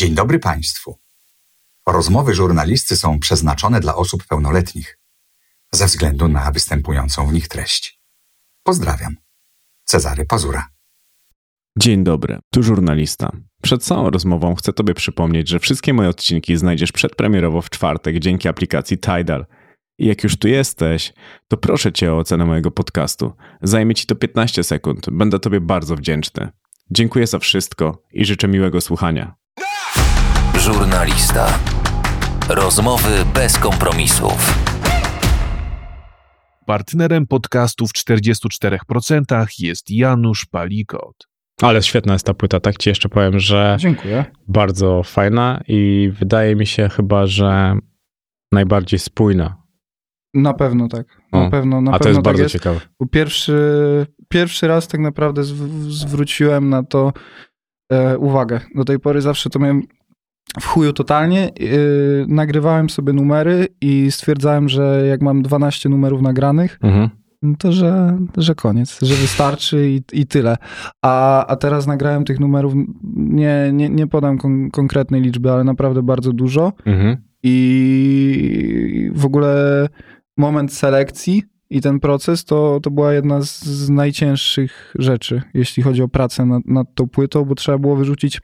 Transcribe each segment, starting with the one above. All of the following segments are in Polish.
Dzień dobry Państwu. Rozmowy żurnalisty są przeznaczone dla osób pełnoletnich ze względu na występującą w nich treść. Pozdrawiam. Cezary Pazura. Dzień dobry, tu żurnalista. Przed całą rozmową chcę Tobie przypomnieć, że wszystkie moje odcinki znajdziesz przedpremierowo w czwartek dzięki aplikacji Tidal. I jak już tu jesteś, to proszę Cię o ocenę mojego podcastu. Zajmie Ci to 15 sekund. Będę Tobie bardzo wdzięczny. Dziękuję za wszystko i życzę miłego słuchania. Żurnalista. Rozmowy bez kompromisów. Partnerem podcastu w 44% jest Janusz Palikot. Ale świetna jest ta płyta, tak Ci jeszcze powiem, że Dziękuję. bardzo fajna i wydaje mi się chyba, że najbardziej spójna. Na pewno tak. Na O, pewno, na A pewno to jest tak bardzo jest. ciekawe. Bo pierwszy, pierwszy raz tak naprawdę zw- zwróciłem na to e, uwagę. Do tej pory zawsze to miałem w chuju totalnie. E, nagrywałem sobie numery i stwierdzałem, że jak mam 12 numerów nagranych, Mhm. no to że, że koniec, że wystarczy i, i tyle. A, a teraz nagrałem tych numerów, nie, nie, nie podam kon- konkretnej liczby, ale naprawdę bardzo dużo. Mhm. I w ogóle moment selekcji i ten proces to, to była jedna z, z najcięższych rzeczy, jeśli chodzi o pracę nad, nad tą płytą, bo trzeba było wyrzucić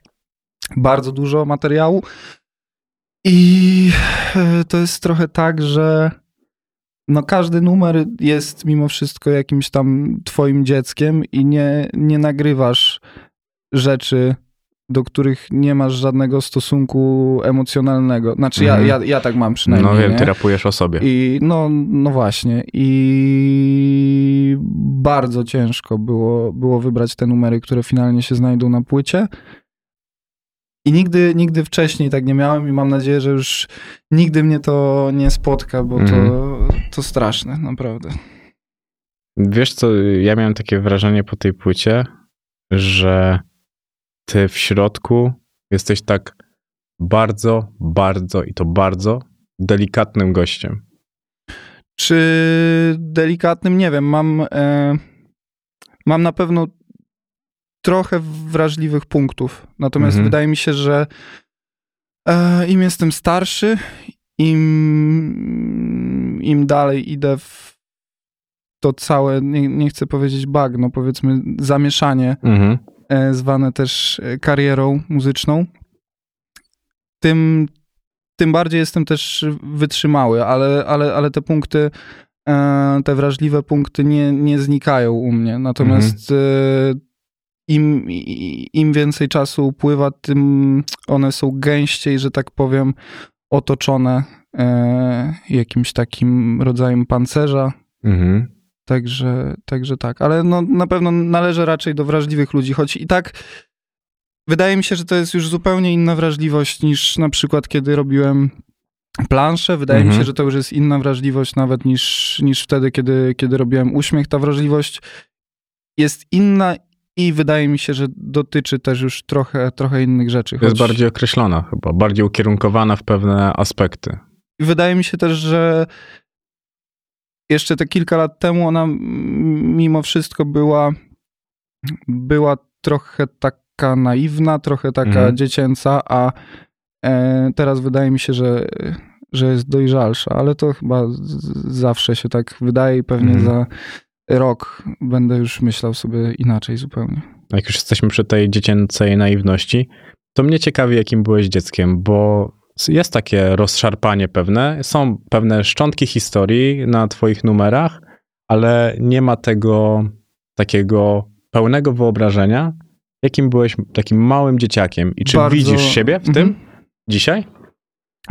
bardzo dużo materiału. I e, to jest trochę tak, że no każdy numer jest mimo wszystko jakimś tam twoim dzieckiem i nie, nie nagrywasz rzeczy, do których nie masz żadnego stosunku emocjonalnego. Znaczy ja, Mhm. ja, ja tak mam przynajmniej. No wiem, nie? ty rapujesz o sobie. I no, no właśnie. I bardzo ciężko było, było wybrać te numery, które finalnie się znajdą na płycie. I nigdy, nigdy wcześniej tak nie miałem i mam nadzieję, że już nigdy mnie to nie spotka, bo to, to straszne, naprawdę. Wiesz co, ja miałem takie wrażenie po tej płycie, że ty w środku jesteś tak bardzo, bardzo i to bardzo delikatnym gościem. Czy delikatnym? Nie wiem. Mam, e, mam na pewno trochę wrażliwych punktów. Natomiast Mhm. wydaje mi się, że e, im jestem starszy, im, im dalej idę w to całe, nie, nie chcę powiedzieć bagno, powiedzmy zamieszanie, Mhm. e, zwane też e, karierą muzyczną, tym, tym bardziej jestem też wytrzymały, ale, ale, ale te punkty, e, te wrażliwe punkty nie, nie znikają u mnie. Natomiast e, im, im więcej czasu upływa, tym one są gęściej, że tak powiem, otoczone e, jakimś takim rodzajem pancerza. Mhm. Także, także tak, ale no, na pewno należy raczej do wrażliwych ludzi, choć i tak wydaje mi się, że to jest już zupełnie inna wrażliwość niż na przykład kiedy robiłem planszę. Wydaje mi Mhm. się, że to już jest inna wrażliwość nawet niż, niż wtedy, kiedy, kiedy robiłem uśmiech. Ta wrażliwość jest inna i wydaje mi się, że dotyczy też już trochę, trochę innych rzeczy. To jest choć- bardziej określona chyba, bardziej ukierunkowana w pewne aspekty. I wydaje mi się też, że jeszcze te kilka lat temu ona mimo wszystko była, była trochę taka naiwna, trochę taka Mhm. dziecięca, a e, teraz wydaje mi się, że, że jest dojrzalsza, ale to chyba zawsze się tak wydaje i pewnie Mhm. za rok będę już myślał sobie inaczej zupełnie. Jak już jesteśmy przy tej dziecięcej naiwności, to mnie ciekawi, jakim byłeś dzieckiem, bo jest takie rozszarpanie pewne, są pewne szczątki historii na twoich numerach, ale nie ma tego takiego pełnego wyobrażenia, jakim byłeś takim małym dzieciakiem i czy Bardzo- widzisz siebie w tym Mhm. dzisiaj?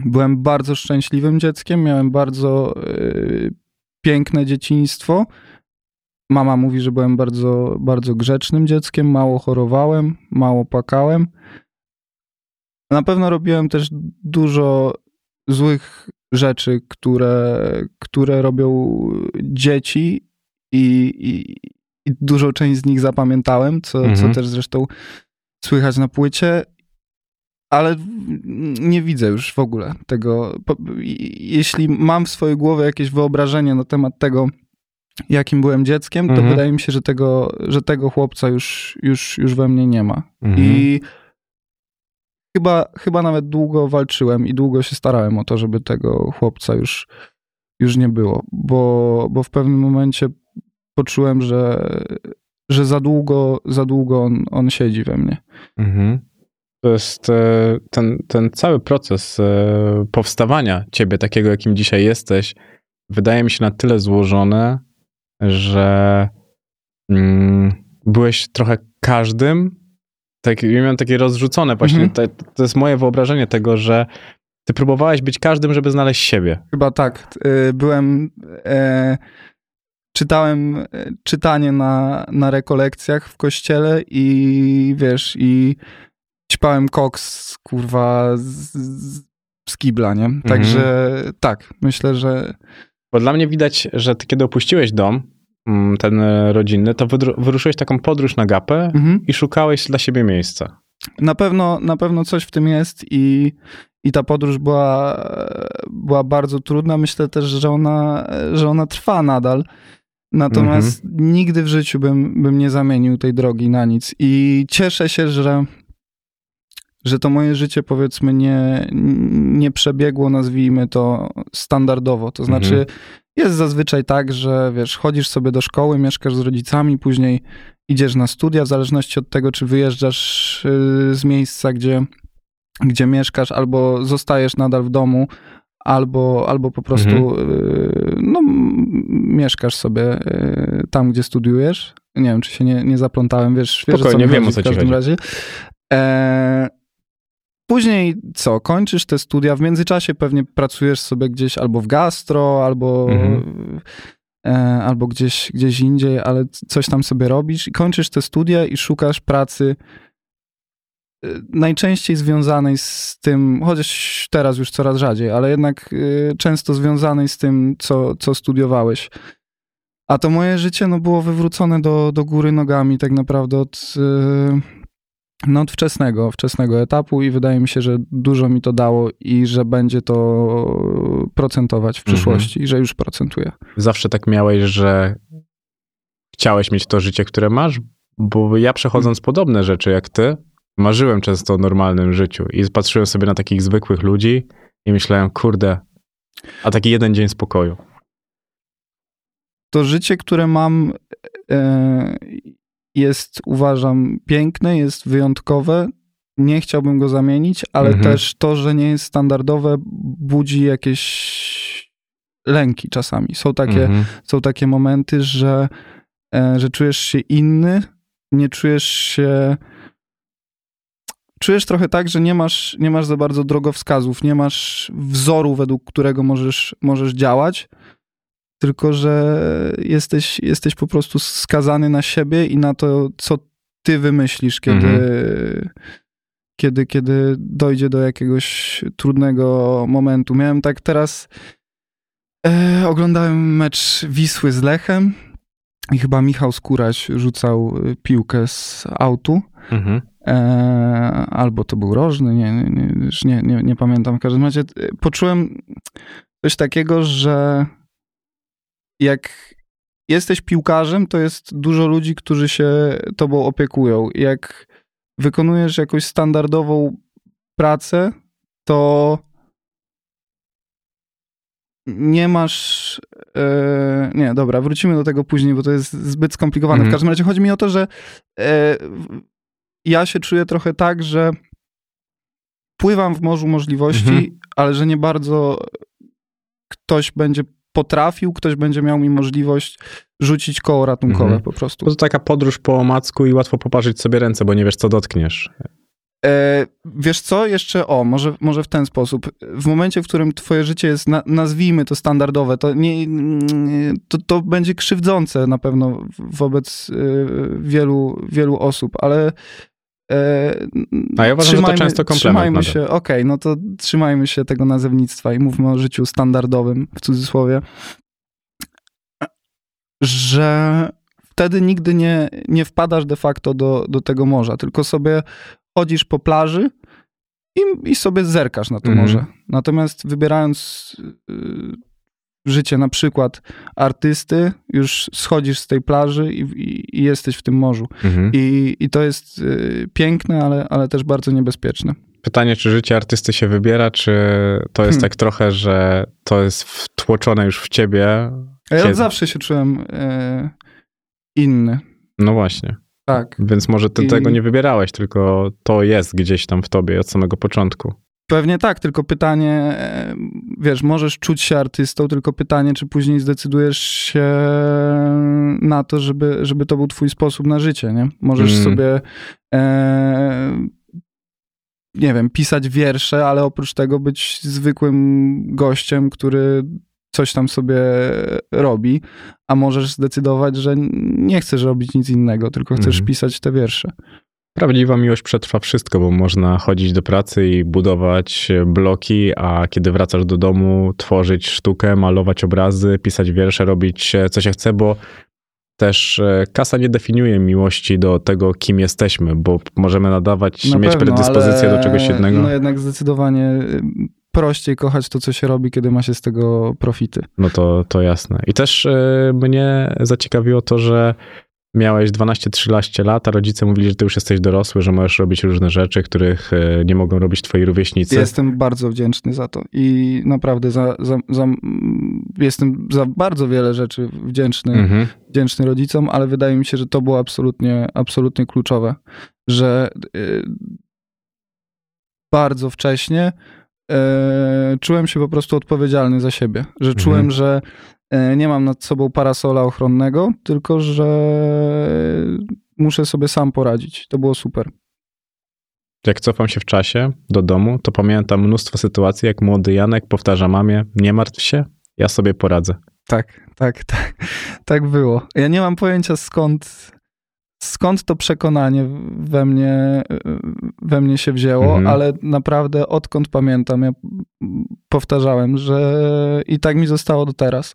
Byłem bardzo szczęśliwym dzieckiem, miałem bardzo y, piękne dzieciństwo. Mama mówi, że byłem bardzo, bardzo grzecznym dzieckiem, mało chorowałem, mało płakałem. Na pewno robiłem też dużo złych rzeczy, które, które robią dzieci i, i, i dużą część z nich zapamiętałem, co, co Mhm. też zresztą słychać na płycie ale nie widzę już w ogóle tego. Jeśli mam w swojej głowie jakieś wyobrażenie na temat tego, jakim byłem dzieckiem, to Mhm. wydaje mi się, że tego, że tego chłopca już, już, już we mnie nie ma. Mhm. I chyba, chyba nawet długo walczyłem i długo się starałem o to, żeby tego chłopca już, już nie było, bo, bo w pewnym momencie poczułem, że, że za długo, za długo on, on siedzi we mnie. Mhm. To jest e, ten, ten cały proces e, powstawania ciebie, takiego jakim dzisiaj jesteś, wydaje mi się na tyle złożone, że mm, byłeś trochę każdym. Tak, ja miałem takie rozrzucone właśnie. Mhm. To, to jest moje wyobrażenie tego, że ty próbowałeś być każdym, żeby znaleźć siebie. Chyba tak. Y, Byłem. E, czytałem e, czytanie na, na rekolekcjach w kościele i wiesz, i ćpałem koks, kurwa, z, z, z kibla, nie? Także tak, myślę, że. Bo dla mnie widać, że ty kiedy opuściłeś dom, mm, ten e, rodzinny, to wyruszyłeś taką podróż na gapę Mhm. i szukałeś dla siebie miejsca. Na pewno, na pewno coś w tym jest i, i ta podróż była, była bardzo trudna. Myślę też, że ona, że ona trwa nadal. Natomiast nigdy w życiu bym, bym nie zamienił tej drogi na nic. I cieszę się, że, że to moje życie, powiedzmy, nie, nie przebiegło, nazwijmy to, standardowo. To znaczy, Mhm. jest zazwyczaj tak, że wiesz, chodzisz sobie do szkoły, mieszkasz z rodzicami, później idziesz na studia, w zależności od tego, czy wyjeżdżasz y, z miejsca, gdzie, gdzie mieszkasz, albo zostajesz nadal w domu, albo, albo po prostu y, no, mieszkasz sobie y, tam, gdzie studiujesz. Nie wiem, czy się nie, nie zaplątałem, wiesz, wiesz Spokojnie, mi wiem, o co w każdym chodzi. razie. E, Później co, kończysz te studia, w międzyczasie pewnie pracujesz sobie gdzieś albo w gastro, albo, Mhm. e, albo gdzieś, gdzieś indziej, ale coś tam sobie robisz i kończysz te studia i szukasz pracy e, najczęściej związanej z tym, chociaż teraz już coraz rzadziej, ale jednak e, często związanej z tym, co, co studiowałeś. A to moje życie no, było wywrócone do, do góry nogami tak naprawdę od, e, no, od wczesnego, wczesnego etapu i wydaje mi się, że dużo mi to dało i że będzie to procentować w Mhm. przyszłości i że już procentuje. Zawsze tak miałeś, że chciałeś mieć to życie, które masz? Bo ja przechodząc podobne rzeczy jak ty, marzyłem często o normalnym życiu i patrzyłem sobie na takich zwykłych ludzi i myślałem, kurde, a taki jeden dzień spokoju. To życie, które mam e, jest uważam piękne, jest wyjątkowe. Nie chciałbym go zamienić, ale Mhm. też to, że nie jest standardowe, budzi jakieś lęki czasami. Są takie, Mhm. są takie momenty, że, e, że czujesz się inny, nie czujesz się. Czujesz trochę tak, że nie masz, nie masz za bardzo drogowskazów, nie masz wzoru, według którego możesz, możesz działać, tylko że jesteś, jesteś po prostu skazany na siebie i na to, co ty wymyślisz, kiedy, kiedy, kiedy dojdzie do jakiegoś trudnego momentu. Miałem tak teraz. E, oglądałem mecz Wisły z Lechem i chyba Michał Skóraś rzucał y, piłkę z autu. Mhm. E, albo to był rożny, nie, nie, nie, nie, nie pamiętam. W każdym razie e, poczułem coś takiego, że jak jesteś piłkarzem, to jest dużo ludzi, którzy się tobą opiekują. Jak wykonujesz jakąś standardową pracę, to nie masz. E, nie, dobra, wrócimy do tego później, bo to jest zbyt skomplikowane. Mhm. W każdym razie chodzi mi o to, że e, ja się czuję trochę tak, że pływam w morzu możliwości, Mhm. ale że nie bardzo ktoś będzie potrafił, ktoś będzie miał mi możliwość rzucić koło ratunkowe Mhm. po prostu. To taka podróż po omacku i łatwo poparzyć sobie ręce, bo nie wiesz, co dotkniesz. E, wiesz co, jeszcze o, może, może w ten sposób. W momencie, w którym twoje życie jest, na, nazwijmy to standardowe, to, nie, to, to będzie krzywdzące na pewno wobec e, wielu, wielu osób, ale A ja uważam, że to trzymajmy- często komplement Trzymajmy się, okej, no to trzymajmy się tego nazewnictwa i mówmy o życiu standardowym, w cudzysłowie, że wtedy nigdy nie, nie wpadasz de facto do, do tego morza, tylko sobie chodzisz po plaży i, i sobie zerkasz na to Mhm. morze. Natomiast wybierając y, życie na przykład artysty, już schodzisz z tej plaży i, i, i jesteś w tym morzu. Mhm. I, i to jest y, piękne, ale, ale też bardzo niebezpieczne. Pytanie, czy życie artysty się wybiera, czy to jest Hmm. tak trochę, że to jest wtłoczone już w ciebie? Ja Kiedy? od zawsze się czułem e, inny. No właśnie. Tak. Więc może ty I- tego nie wybierałeś, tylko to jest gdzieś tam w tobie od samego początku. Pewnie tak, tylko pytanie, e, wiesz, możesz czuć się artystą, tylko pytanie, czy później zdecydujesz się na to, żeby, żeby to był twój sposób na życie, nie? Możesz Mm. sobie, e, nie wiem, pisać wiersze, ale oprócz tego być zwykłym gościem, który coś tam sobie robi, a możesz zdecydować, że nie chcesz robić nic innego, tylko chcesz Mhm. pisać te wiersze. Prawdziwa miłość przetrwa wszystko, bo można chodzić do pracy i budować bloki, a kiedy wracasz do domu, tworzyć sztukę, malować obrazy, pisać wiersze, robić e, co się chce, bo też e, kasa nie definiuje miłości do tego, kim jesteśmy, bo możemy nadawać, Na mieć pewno, predyspozycję do czegoś jednego. No jednak zdecydowanie y, prościej kochać to, co się robi, kiedy ma się z tego profity. No to, to jasne. I też e, mnie zaciekawiło to, że miałeś 12-13 lat, a rodzice mówili, że ty już jesteś dorosły, że możesz robić różne rzeczy, których e, nie mogą robić twoi rówieśnicy. Jestem bardzo wdzięczny za to i naprawdę za, za, za, jestem za bardzo wiele rzeczy wdzięczny, Mhm. wdzięczny rodzicom, ale wydaje mi się, że to było absolutnie, absolutnie kluczowe, że y, bardzo wcześnie y, czułem się po prostu odpowiedzialny za siebie, że czułem, Mhm. że nie mam nad sobą parasola ochronnego, tylko że muszę sobie sam poradzić. To było super. Jak cofam się w czasie do domu, to pamiętam mnóstwo sytuacji, jak młody Janek powtarza mamie, nie martw się, ja sobie poradzę. Tak, tak, tak, tak było. Ja nie mam pojęcia skąd, skąd to przekonanie we mnie, we mnie się wzięło, Mhm. ale naprawdę odkąd pamiętam, ja powtarzałem, że i tak mi zostało do teraz,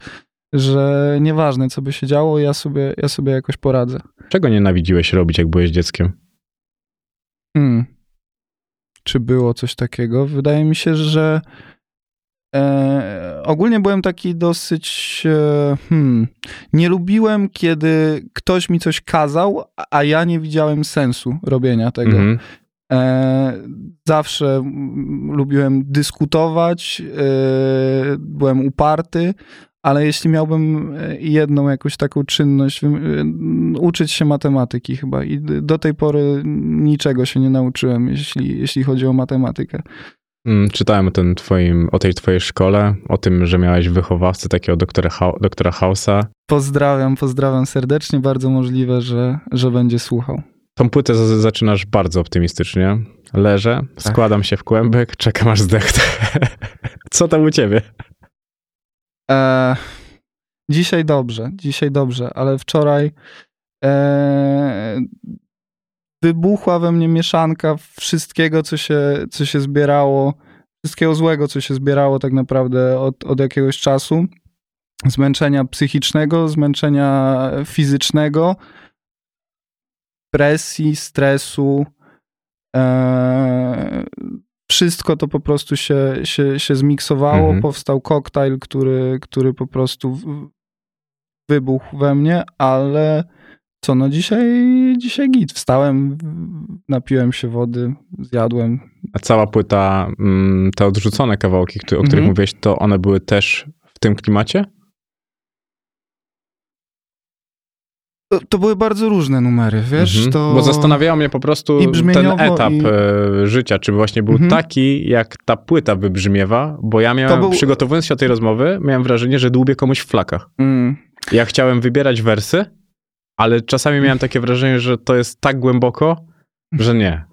że nieważne co by się działo, ja sobie, ja sobie jakoś poradzę. Czego nienawidziłeś robić, jak byłeś dzieckiem? Hmm. Czy było coś takiego? Wydaje mi się, że e, ogólnie byłem taki dosyć. E, hmm, nie lubiłem, kiedy ktoś mi coś kazał, a- ja nie widziałem sensu robienia tego. Mhm. E, zawsze mm, lubiłem dyskutować, e, byłem uparty, ale jeśli miałbym e, jedną jakąś taką czynność, e, uczyć się matematyki chyba i do tej pory niczego się nie nauczyłem, jeśli, jeśli chodzi o matematykę. Mm, Czytałem o, tym twoim, o tej twojej szkole, o tym, że miałeś wychowawcę takiego doktora, doktora Hausa. Pozdrawiam, pozdrawiam serdecznie, bardzo możliwe, że, że będzie słuchał. Tą płytę zaczynasz bardzo optymistycznie. Leżę, składam się w kłębek, czekam aż zdechnę. Co tam u ciebie? E, dzisiaj dobrze, dzisiaj dobrze, ale wczoraj e, wybuchła we mnie mieszanka wszystkiego, co się, co się zbierało, wszystkiego złego, co się zbierało tak naprawdę od, od jakiegoś czasu. Zmęczenia psychicznego, zmęczenia fizycznego, presji, stresu. E, wszystko to po prostu się, się, się zmiksowało, Mhm. powstał koktajl, który, który po prostu wybuchł we mnie, ale co, no dzisiaj, dzisiaj git. Wstałem, napiłem się wody, zjadłem. A cała płyta, mm, te odrzucone kawałki, o których Mhm. mówiłeś, to one były też w tym klimacie? To, to były bardzo różne numery, wiesz, Mhm. to... Bo zastanawiało mnie po prostu ten etap i- e, życia, czy właśnie był Mhm. taki, jak ta płyta wybrzmiewa, bo ja miałem, był- przygotowując się do tej rozmowy, miałem wrażenie, że dłubię komuś w flakach. Mm. Ja chciałem wybierać wersy, ale czasami miałem takie wrażenie, że to jest tak głęboko, że nie.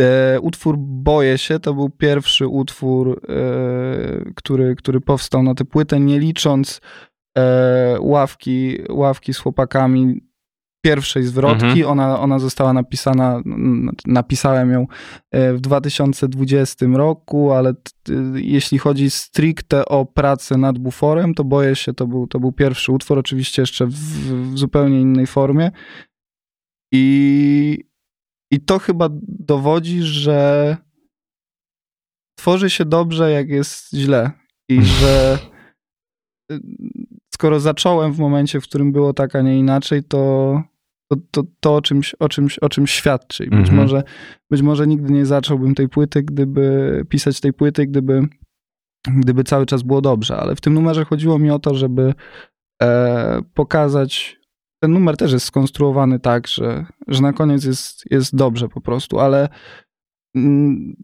E, utwór Boję się to był pierwszy utwór, e, który, który powstał na tę płytę, nie licząc e, ławki, ławki z chłopakami pierwszej zwrotki. Mhm. Ona, ona została napisana, napisałem ją e, w 2020 roku, ale jeśli chodzi stricte o pracę nad buforem, to Boję się to był, to był pierwszy utwór, oczywiście jeszcze w, w zupełnie innej formie. I, I to chyba dowodzi, że tworzy się dobrze, jak jest źle. I że y, skoro zacząłem w momencie, w którym było tak, a nie inaczej, to, to, to, to o, czymś, o, czymś, o czymś świadczy. I być, Mhm. może, być może nigdy nie zacząłbym tej płyty, gdyby pisać tej płyty, gdyby, gdyby cały czas było dobrze. Ale w tym numerze chodziło mi o to, żeby e, pokazać. Ten numer też jest skonstruowany tak, że, że na koniec jest, jest dobrze po prostu, ale mm,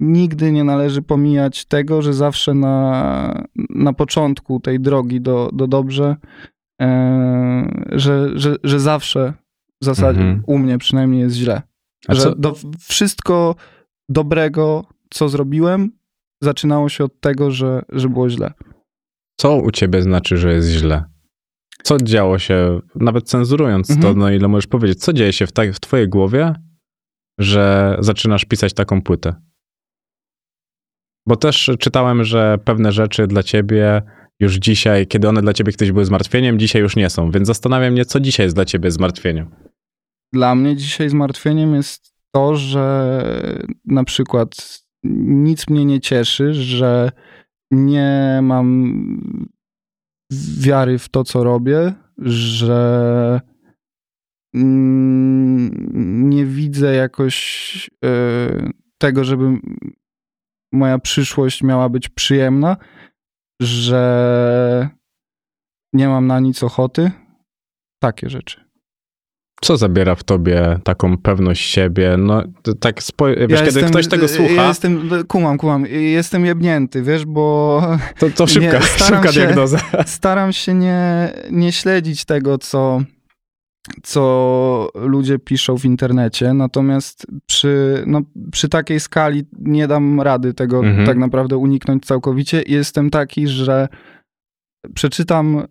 nigdy nie należy pomijać tego, że zawsze na, na początku tej drogi do, do dobrze, że, że, że zawsze w zasadzie Mhm. u mnie przynajmniej jest źle. Że do, wszystko dobrego, co zrobiłem, zaczynało się od tego, że, że było źle. co u ciebie znaczy, że jest źle? Co działo się, nawet cenzurując to, Mhm. no ile możesz powiedzieć, co dzieje się w, tak, w twojej głowie, że zaczynasz pisać taką płytę? Bo też czytałem, że pewne rzeczy dla ciebie już dzisiaj, kiedy one dla ciebie kiedyś były zmartwieniem, dzisiaj już nie są. Więc zastanawiam mnie, co dzisiaj jest dla ciebie zmartwieniem. Dla mnie dzisiaj zmartwieniem jest to, że na przykład nic mnie nie cieszy, że nie mam wiary w to, co robię, że mm, nie widzę jakoś e, tego, żeby moja przyszłość miała być przyjemna, że nie mam na nic ochoty. Takie rzeczy. Co zabiera w tobie taką pewność siebie? No, tak spoj- wiesz, kiedy ktoś tego słucha, Ja jestem, kumam, kumam, jestem jebnięty, wiesz, bo to, to szybka, nie, szybka się- diagnoza. staram się nie, nie śledzić tego, co, co ludzie piszą w internecie, natomiast przy, no, przy takiej skali nie dam rady tego Mhm. tak naprawdę uniknąć całkowicie. Jestem taki, że przeczytam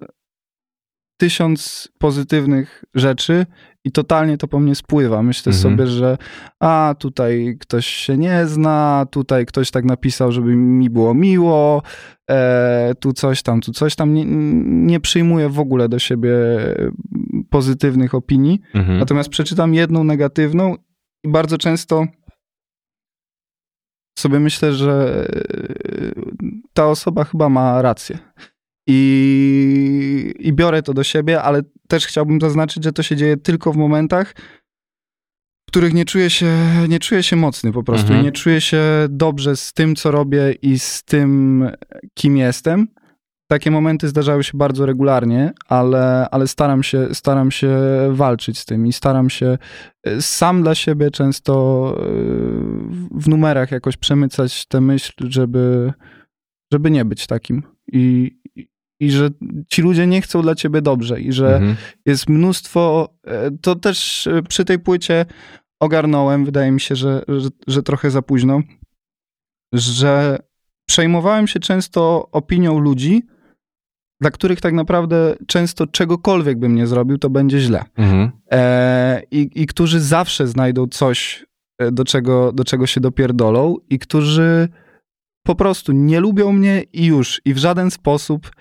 tysiąc pozytywnych rzeczy i totalnie to po mnie spływa. Myślę Mhm. sobie, że a tutaj ktoś się nie zna, tutaj ktoś tak napisał, żeby mi było miło, e, tu coś tam, tu coś tam. Nie, nie przyjmuję w ogóle do siebie pozytywnych opinii. Mhm. Natomiast przeczytam jedną negatywną i bardzo często sobie myślę, że ta osoba chyba ma rację. I, I biorę to do siebie, ale też chciałbym zaznaczyć, że to się dzieje tylko w momentach, w których nie czuję się, nie czuję się mocny po prostu Mhm. i nie czuję się dobrze z tym, co robię i z tym, kim jestem. Takie momenty zdarzały się bardzo regularnie, ale, ale staram, się, staram się walczyć z tym i staram się e, sam dla siebie często e, w numerach jakoś przemycać tę myśl, żeby, żeby nie być takim. I, i- że ci ludzie nie chcą dla ciebie dobrze i że Mhm. jest mnóstwo. e, To też przy tej płycie ogarnąłem, wydaje mi się, że, że, że trochę za późno, że przejmowałem się często opinią ludzi, dla których tak naprawdę często czegokolwiek bym nie zrobił, to będzie źle. Mhm. E, i, I którzy zawsze znajdą coś, e, do czego, do czego się dopierdolą, i którzy po prostu nie lubią mnie i już. I w żaden sposób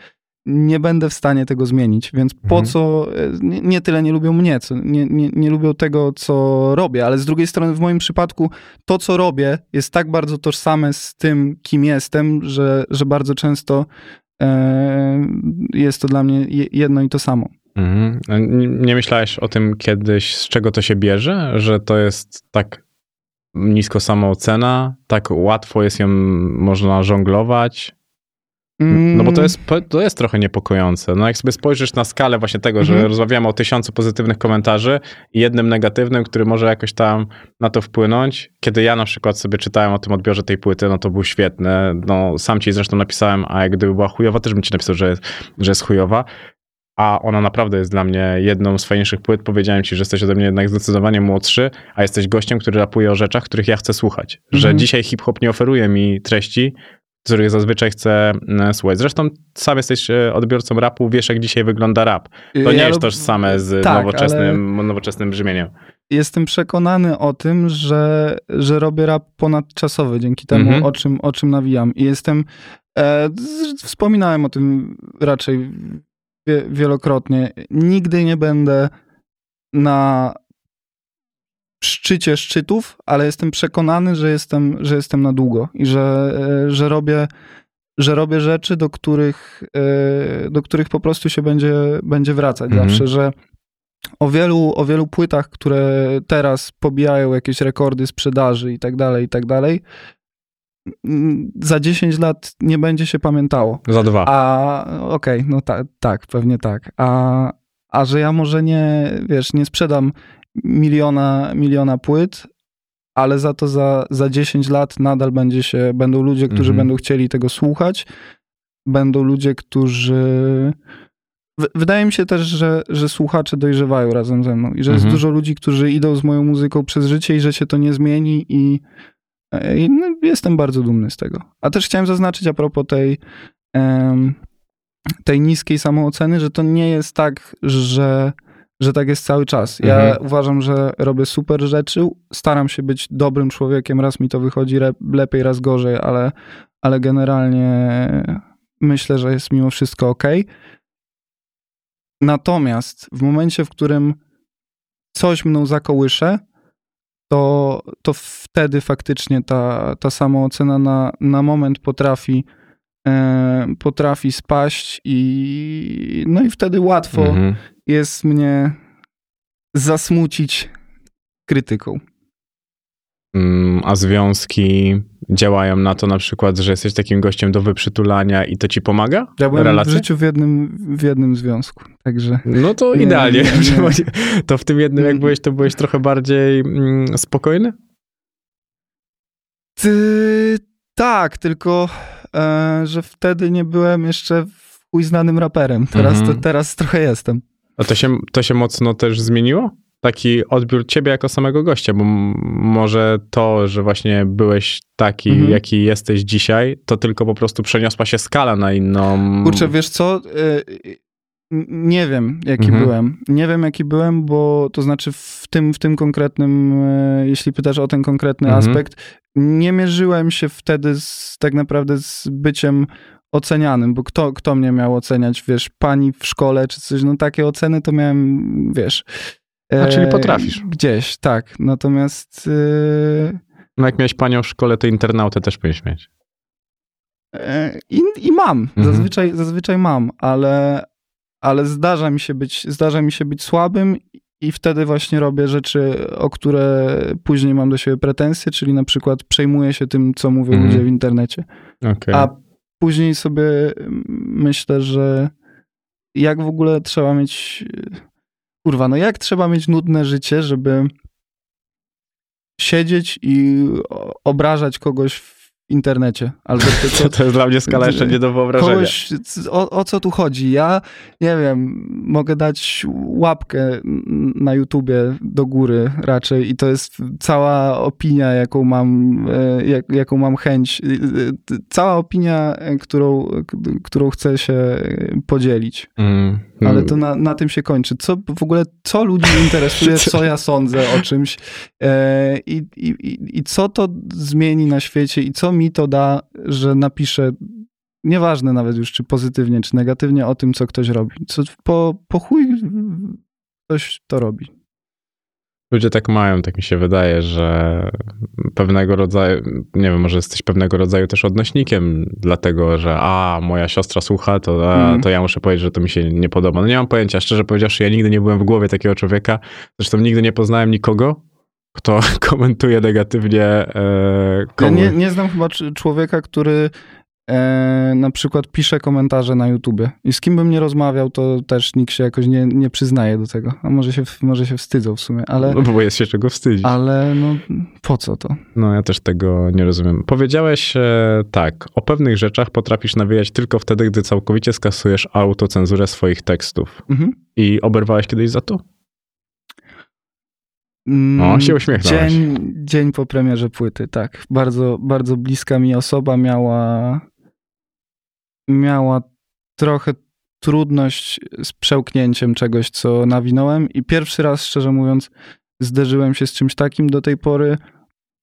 nie będę w stanie tego zmienić. Więc po Mhm. co. e, Nie, nie tyle nie lubią mnie, co nie, nie, nie lubią tego, co robię, ale z drugiej strony, w moim przypadku, to, co robię, jest tak bardzo tożsame z tym, kim jestem, że, że bardzo często jest to dla mnie je- jedno i to samo. Mhm. Nie myślałeś o tym kiedyś, z czego to się bierze, że to jest tak nisko samoocena, tak łatwo jest ją można żonglować? No bo to jest, to jest trochę niepokojące. No jak sobie spojrzysz na skalę właśnie tego, że Mhm. rozmawiamy o tysiącu pozytywnych komentarzy i jednym negatywnym, który może jakoś tam na to wpłynąć. Kiedy ja na przykład sobie czytałem o tym odbiorze tej płyty, no to był świetny. No sam ci zresztą napisałem, a jak gdyby była chujowa, też bym ci napisał, że jest, że jest chujowa. A ona naprawdę jest dla mnie jedną z fajniejszych płyt. Powiedziałem ci, że jesteś ode mnie jednak zdecydowanie młodszy, a jesteś gościem, który rapuje o rzeczach, których ja chcę słuchać. Że Mhm. dzisiaj hip-hop nie oferuje mi treści, których zazwyczaj chcę e, słuchać. Zresztą sam jesteś e, odbiorcą rapu, wiesz jak dzisiaj wygląda rap. To nie Ja jest lub- tożsame z tak, nowoczesnym, nowoczesnym brzmieniem. jestem przekonany o tym, że, że robię rap ponadczasowy dzięki temu, Mhm. o, czym, o czym nawijam. I jestem. E, wspominałem o tym raczej wie, wielokrotnie. Nigdy nie będę na szczycie szczytów, ale jestem przekonany, że jestem, że jestem na długo i że, e, że robię. Że robię rzeczy, do których, e, do których po prostu się będzie, będzie wracać Mhm. zawsze, że o wielu, o wielu płytach, które teraz pobijają jakieś rekordy sprzedaży i tak dalej, i tak dalej, mm, za 10 lat nie będzie się pamiętało. Za dwa. A okej, okay, no ta, tak, pewnie tak. A, a że ja może nie, wiesz, nie sprzedam miliona, miliona płyt, ale za to za, za 10 lat nadal będzie się, będą ludzie, którzy mhm. będą chcieli tego słuchać, będą ludzie, którzy Wydaje mi się też, że, że słuchacze dojrzewają razem ze mną i że mhm. jest dużo ludzi, którzy idą z moją muzyką przez życie i że się to nie zmieni i, i no, jestem bardzo dumny z tego. A też chciałem zaznaczyć a propos tej, tej niskiej samooceny, że to nie jest tak, że, że tak jest cały czas. Ja mhm. uważam, że robię super rzeczy, staram się być dobrym człowiekiem, raz mi to wychodzi lepiej, raz gorzej, ale, ale generalnie myślę, że jest mimo wszystko ok. Natomiast w momencie, w którym coś mną zakołysze, to, to wtedy faktycznie ta, ta samoocena na, na moment potrafi, e, potrafi spaść i no i wtedy łatwo mhm. Jest mnie zasmucić krytyką. Mm, a związki działają na to na przykład, że jesteś takim gościem do wyprzytulania i to ci pomaga? Ja byłem Relacje? w życiu w jednym, w jednym związku, także... No to nie, idealnie. Nie, nie. To w tym jednym jak byłeś, to byłeś trochę bardziej mm, spokojny? Ty, tak, tylko e, że wtedy nie byłem jeszcze uznanym raperem. Teraz, mhm. to, teraz trochę jestem. A to się, to się mocno też zmieniło? taki odbiór ciebie jako samego gościa, bo może to, że właśnie byłeś taki, mhm. jaki jesteś dzisiaj, to tylko po prostu przeniosła się skala na inną... Kurczę, wiesz co? Y, nie wiem, jaki mhm. byłem. Nie wiem, jaki byłem, bo to znaczy w tym, w tym konkretnym, y, jeśli pytasz o ten konkretny mhm. aspekt, nie mierzyłem się wtedy z, tak naprawdę z byciem ocenianym, bo kto, kto mnie miał oceniać, wiesz, pani w szkole czy coś, no takie oceny to miałem, wiesz, a czyli potrafisz. Gdzieś, tak. Natomiast. Yy... No jak miałeś panią w szkole, to internautę też powinieneś mieć. E, I, I, mam, mhm. zazwyczaj, zazwyczaj mam, ale, ale zdarza, mi się być, zdarza mi się być słabym i wtedy właśnie robię rzeczy, o które później mam do siebie pretensje, czyli na przykład przejmuję się tym, co mówią mhm. ludzie w internecie. Okay. A później sobie myślę, że jak w ogóle trzeba mieć kurwa, no jak trzeba mieć nudne życie, żeby siedzieć i obrażać kogoś w internecie. Albo to, to jest dla mnie skala jeszcze nie do wyobrażenia. Kogoś, o, o, co tu chodzi? Ja, nie wiem, mogę dać łapkę na YouTubie do góry raczej i to jest cała opinia, jaką mam, e, jak, jaką mam chęć, e, e, cała opinia, którą, którą chcę się podzielić. Mm. Ale to na, na tym się kończy. Co w ogóle, co ludzi interesuje, co ja sądzę o czymś e, i, i, i co to zmieni na świecie i co mi to da, że napiszę, nieważne nawet już czy pozytywnie, czy negatywnie o tym, co ktoś robi. Co, po, po chuj ktoś to robi. Ludzie tak mają, tak mi się wydaje, że pewnego rodzaju, nie wiem, może jesteś pewnego rodzaju też odnośnikiem, dlatego że a, moja siostra słucha, to, a, mm. to ja muszę powiedzieć, że to mi się nie podoba. No nie mam pojęcia, szczerze powiedziawszy, ja nigdy nie byłem w głowie takiego człowieka, zresztą nigdy nie poznałem nikogo, kto komentuje negatywnie e, komuś. Ja nie, nie znam chyba człowieka, który e, na przykład pisze komentarze na YouTubie. I z kim bym nie rozmawiał, to też nikt się jakoś nie, nie przyznaje do tego. A może się, może się wstydzą w sumie, ale... No bo jest się czego wstydzić. Ale no, po co to? No ja też tego nie rozumiem. Powiedziałeś e, tak, o pewnych rzeczach potrafisz nawijać tylko wtedy, gdy całkowicie skasujesz autocenzurę swoich tekstów. Mhm. I oberwałeś kiedyś za to? O, się uśmiechnąłeś. Dzień, dzień po premierze płyty, tak. Bardzo, bardzo bliska mi osoba miała miała trochę trudność z przełknięciem czegoś, co nawinąłem i pierwszy raz, szczerze mówiąc, zderzyłem się z czymś takim do tej pory.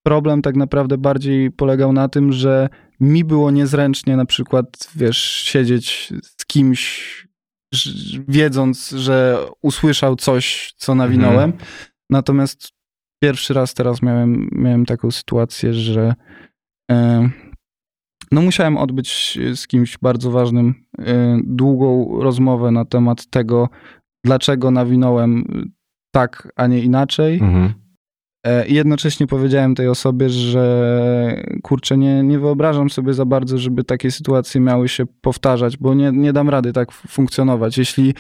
Problem tak naprawdę bardziej polegał na tym, że mi było niezręcznie na przykład, wiesz, siedzieć z kimś, wiedząc, że usłyszał coś, co nawinąłem. Mhm. Natomiast pierwszy raz teraz miałem, miałem taką sytuację, że e, no musiałem odbyć z kimś bardzo ważnym e, długą rozmowę na temat tego, dlaczego nawinąłem tak, a nie inaczej. Mhm. E, I jednocześnie powiedziałem tej osobie, że kurczę, nie, nie wyobrażam sobie za bardzo, żeby takie sytuacje miały się powtarzać, bo nie, nie dam rady tak funkcjonować. Jeśli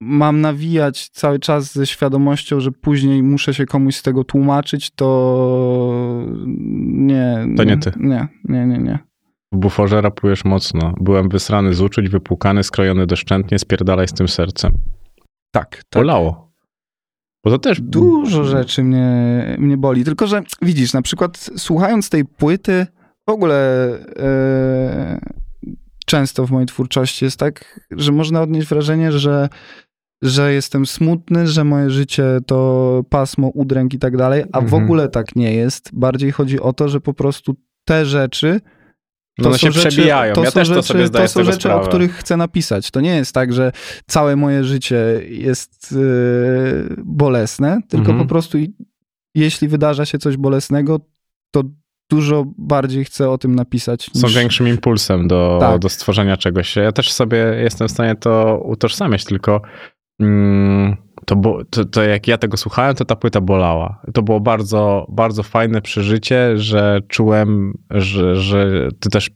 mam nawijać cały czas ze świadomością, że później muszę się komuś z tego tłumaczyć, to nie. To nie ty. Nie, nie, nie, nie. W buforze rapujesz mocno. Byłem wysrany z uczuć, wypłukany, skrojony doszczętnie, spierdalaj z tym sercem. Tak, tak. Bolało. Bo to też... Dużo rzeczy mnie, mnie boli. Tylko, że widzisz, na przykład słuchając tej płyty, w ogóle e, często w mojej twórczości jest tak, że można odnieść wrażenie, że, że jestem smutny, że moje życie to pasmo udręk i tak dalej, a w Mhm. ogóle tak nie jest. Bardziej chodzi o to, że po prostu te rzeczy No one są się rzeczy- przebijają. ja są też to rzeczy, sobie zdaję To są rzeczy, sprawę. o których chcę napisać. To nie jest tak, że całe moje życie jest yy, bolesne, tylko Mhm. po prostu jeśli wydarza się coś bolesnego, to dużo bardziej chcę o tym napisać. Są niż- większym impulsem do, Tak. do stworzenia czegoś. Ja też sobie jestem w stanie to utożsamiać, tylko to, bo, to, to jak ja tego słuchałem, to ta płyta bolała. To było bardzo, bardzo fajne przeżycie, że czułem, że, że ty też,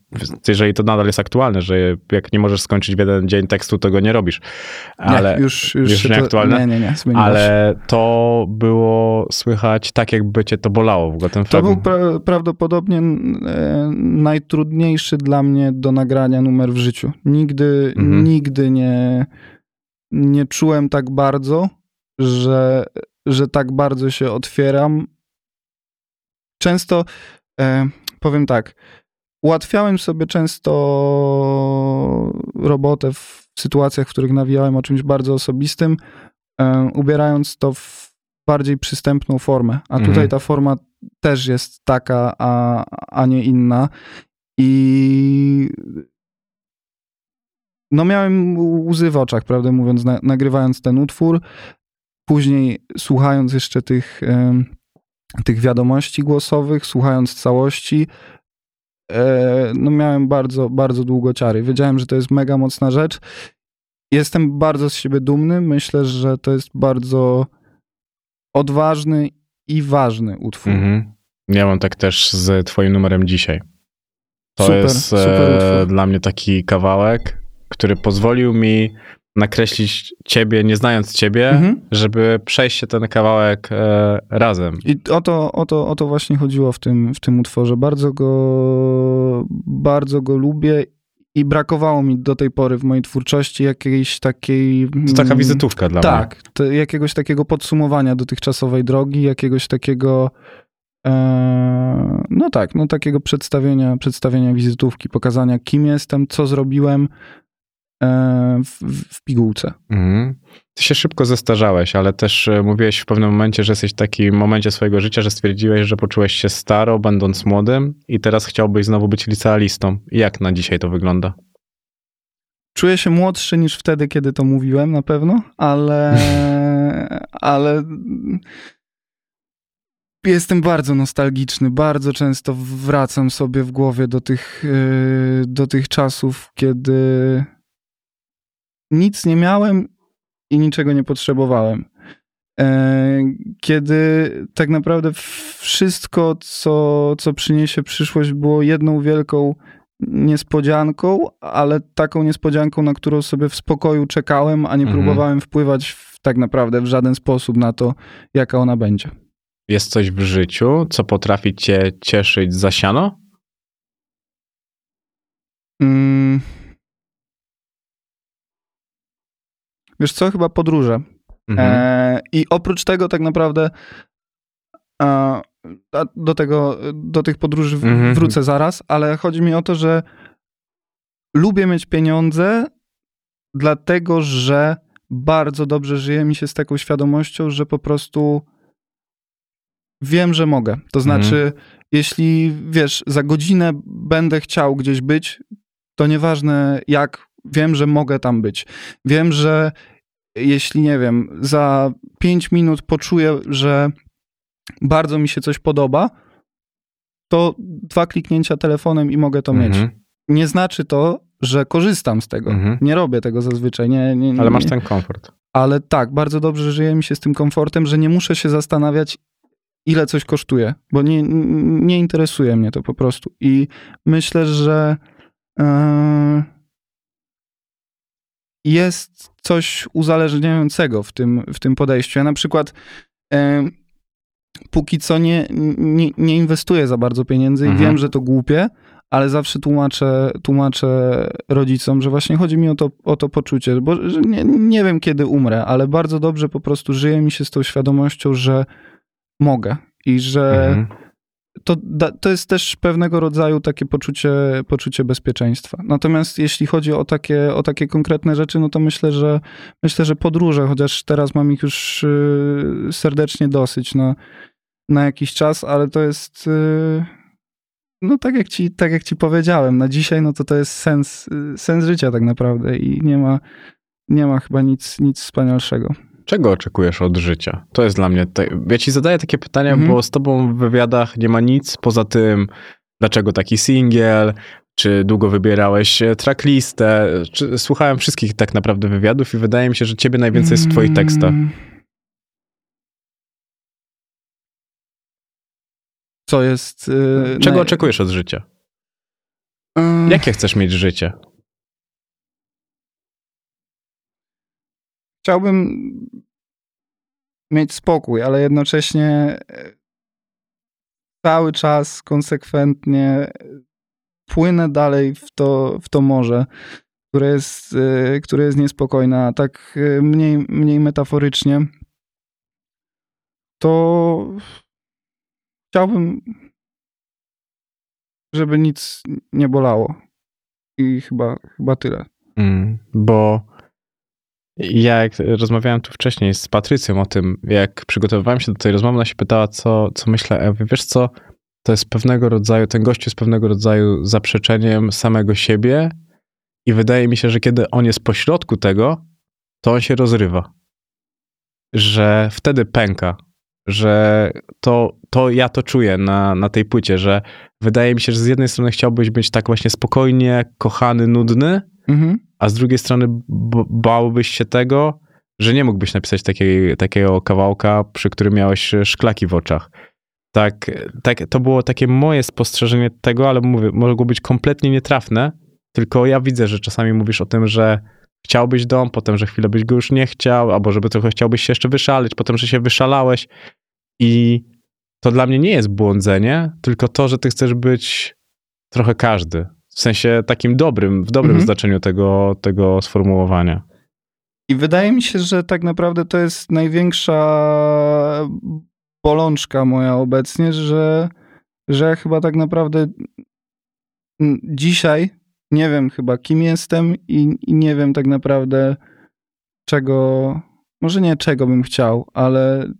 jeżeli to nadal jest aktualne, że jak nie możesz skończyć w jeden dzień tekstu, to go nie robisz. Ale, nie, już, już, już się nieaktualne? To, nie, nie, nie, ale to było słychać tak, jakby cię to bolało w ogóle ten To był pra- prawdopodobnie e, najtrudniejszy dla mnie do nagrania numer w życiu. Nigdy, Mhm. nigdy nie, nie czułem tak bardzo, że, że tak bardzo się otwieram. Często, e, powiem tak, ułatwiałem sobie często robotę w sytuacjach, w których nawijałem o czymś bardzo osobistym, e, ubierając to w bardziej przystępną formę. A Mhm. tutaj ta forma też jest taka, a, a nie inna. I no miałem łzy w oczach, prawdę mówiąc, na, nagrywając ten utwór. Później słuchając jeszcze tych, em, tych wiadomości głosowych, słuchając całości, e, no miałem bardzo, bardzo długo ciary. Wiedziałem, że to jest mega mocna rzecz. Jestem bardzo z siebie dumny. Myślę, że to jest bardzo odważny i ważny utwór. Mhm. Ja mam tak też z twoim numerem dzisiaj. To Super, jest super e, dla mnie taki kawałek, który pozwolił mi nakreślić ciebie, nie znając ciebie, Mhm. żeby przejść się ten kawałek e, razem. I o to, o, to, o to właśnie chodziło w tym, w tym utworze. Bardzo go, bardzo go lubię i brakowało mi do tej pory w mojej twórczości jakiejś takiej... To taka mm, wizytówka dla mnie. Tak, jakiegoś takiego podsumowania dotychczasowej drogi, jakiegoś takiego e, no tak, no takiego przedstawienia, przedstawienia wizytówki, pokazania kim jestem, co zrobiłem w, w, w pigułce. Mhm. Ty się szybko zestarzałeś, ale też e, mówiłeś w pewnym momencie, że jesteś w takim momencie swojego życia, że stwierdziłeś, że poczułeś się staro, będąc młodym i teraz chciałbyś znowu być licealistą. Jak na dzisiaj to wygląda? Czuję się młodszy niż wtedy, kiedy to mówiłem, na pewno, ale, ale jestem bardzo nostalgiczny. Bardzo często wracam sobie w głowie do tych, yy, do tych czasów, kiedy nic nie miałem i niczego nie potrzebowałem. E, Kiedy tak naprawdę wszystko, co, co przyniesie przyszłość, było jedną wielką niespodzianką, ale taką niespodzianką, na którą sobie w spokoju czekałem, a nie Mhm. próbowałem wpływać w, tak naprawdę w żaden sposób na to, jaka ona będzie. Jest coś w życiu, co potrafi cię cieszyć za siano? Mm. Wiesz co, chyba podróże. Mhm. E, I oprócz tego tak naprawdę a, a do tego, do tych podróży w- Mhm. wrócę zaraz, ale chodzi mi o to, że lubię mieć pieniądze, dlatego że bardzo dobrze żyje mi się z taką świadomością, że po prostu wiem, że mogę. To znaczy, jeśli wiesz, za godzinę będę chciał gdzieś być, to nieważne jak, wiem, że mogę tam być. Wiem, że jeśli nie wiem, za 5 minut poczuję, że bardzo mi się coś podoba, to dwa kliknięcia telefonem i mogę to mieć. Mhm. Nie znaczy to, że korzystam z tego. Mhm. Nie robię tego zazwyczaj. Nie, nie, nie, Ale masz ten komfort. Ale tak, bardzo dobrze żyje mi się z tym komfortem, że nie muszę się zastanawiać, ile coś kosztuje, bo nie, nie interesuje mnie to po prostu. I myślę, że e, jest coś uzależniającego w tym, w tym podejściu. Ja na przykład e, póki co nie, nie, nie inwestuję za bardzo pieniędzy i Mhm. wiem, że to głupie, ale zawsze tłumaczę, tłumaczę rodzicom, że właśnie chodzi mi o to, o to poczucie, bo nie, nie wiem kiedy umrę, ale bardzo dobrze po prostu żyje mi się z tą świadomością, że mogę i że Mhm. To, to jest też pewnego rodzaju takie poczucie, poczucie bezpieczeństwa. Natomiast jeśli chodzi o takie, o takie konkretne rzeczy, no to myślę, że myślę, że podróże, chociaż teraz mam ich już y, serdecznie dosyć na, na jakiś czas, ale to jest y, no tak jak, ci, tak jak ci powiedziałem, na dzisiaj no to to jest sens, y, sens życia tak naprawdę i nie ma, nie ma chyba nic, nic wspanialszego. Czego oczekujesz od życia? To jest dla mnie. Te... Ja ci zadaję takie pytania, Mhm. bo z tobą w wywiadach nie ma nic poza tym, dlaczego taki singiel, czy długo wybierałeś e, tracklistę. Czy... Słuchałem wszystkich tak naprawdę wywiadów i wydaje mi się, że ciebie najwięcej jest w twoich tekstach. Mm. Co jest... y, Czego naj- oczekujesz od życia? y, Jakie chcesz mieć życie? Chciałbym mieć spokój, ale jednocześnie e, cały czas konsekwentnie płynę dalej w to, w to morze, które jest, e, które jest niespokojne, a tak e, mniej, mniej metaforycznie, to chciałbym, żeby nic nie bolało. I chyba, chyba tyle. Mm, bo ja jak rozmawiałem tu wcześniej z Patrycją o tym, jak przygotowywałem się do tej rozmowy, ona się pytała, co, co myślę. Ja mówię, wiesz co, to jest pewnego rodzaju, ten gościu jest pewnego rodzaju zaprzeczeniem samego siebie i wydaje mi się, że kiedy on jest pośrodku tego, to on się rozrywa. Że wtedy pęka. Że to, to ja to czuję na, na tej płycie, że wydaje mi się, że z jednej strony chciałbyś być tak właśnie spokojnie, kochany, nudny, Mhm. A z drugiej strony bałbyś się tego, że nie mógłbyś napisać takiej, takiego kawałka, przy którym miałeś szklaki w oczach. Tak, tak, to było takie moje spostrzeżenie tego, ale mówię, mogło być kompletnie nietrafne, tylko ja widzę, że czasami mówisz o tym, że chciałbyś dom, potem, że chwilę byś go już nie chciał, albo żeby trochę chciałbyś się jeszcze wyszaleć, potem, że się wyszalałeś i to dla mnie nie jest błądzenie, tylko to, że ty chcesz być trochę każdy. W sensie takim dobrym, w dobrym Mhm. znaczeniu tego, tego sformułowania. I wydaje mi się, że tak naprawdę to jest największa bolączka moja obecnie, że, że ja chyba tak naprawdę dzisiaj nie wiem chyba kim jestem i, i nie wiem tak naprawdę czego, może nie czego bym chciał, ale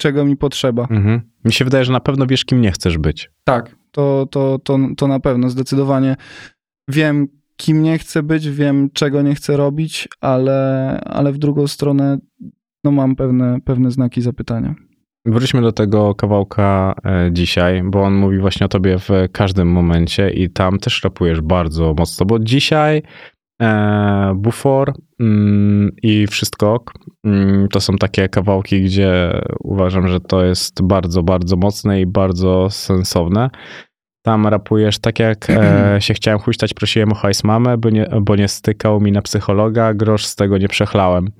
czego mi potrzeba. Mhm. Mi się wydaje, że na pewno wiesz, kim nie chcesz być. Tak, to, to, to, to na pewno, zdecydowanie wiem, kim nie chcę być, wiem, czego nie chcę robić, ale, ale w drugą stronę no, mam pewne, pewne znaki zapytania. Wróćmy do tego kawałka e, dzisiaj, bo on mówi właśnie o tobie w każdym momencie i tam też rapujesz bardzo mocno, bo dzisiaj Bufor mm, i Wszystko mm, to są takie kawałki, gdzie uważam, że to jest bardzo, bardzo mocne i bardzo sensowne. Tam rapujesz tak jak e, się chciałem huśtać, prosiłem o hajs mamę, bo nie, bo nie stykał mi na psychologa, grosz z tego nie przechlałem.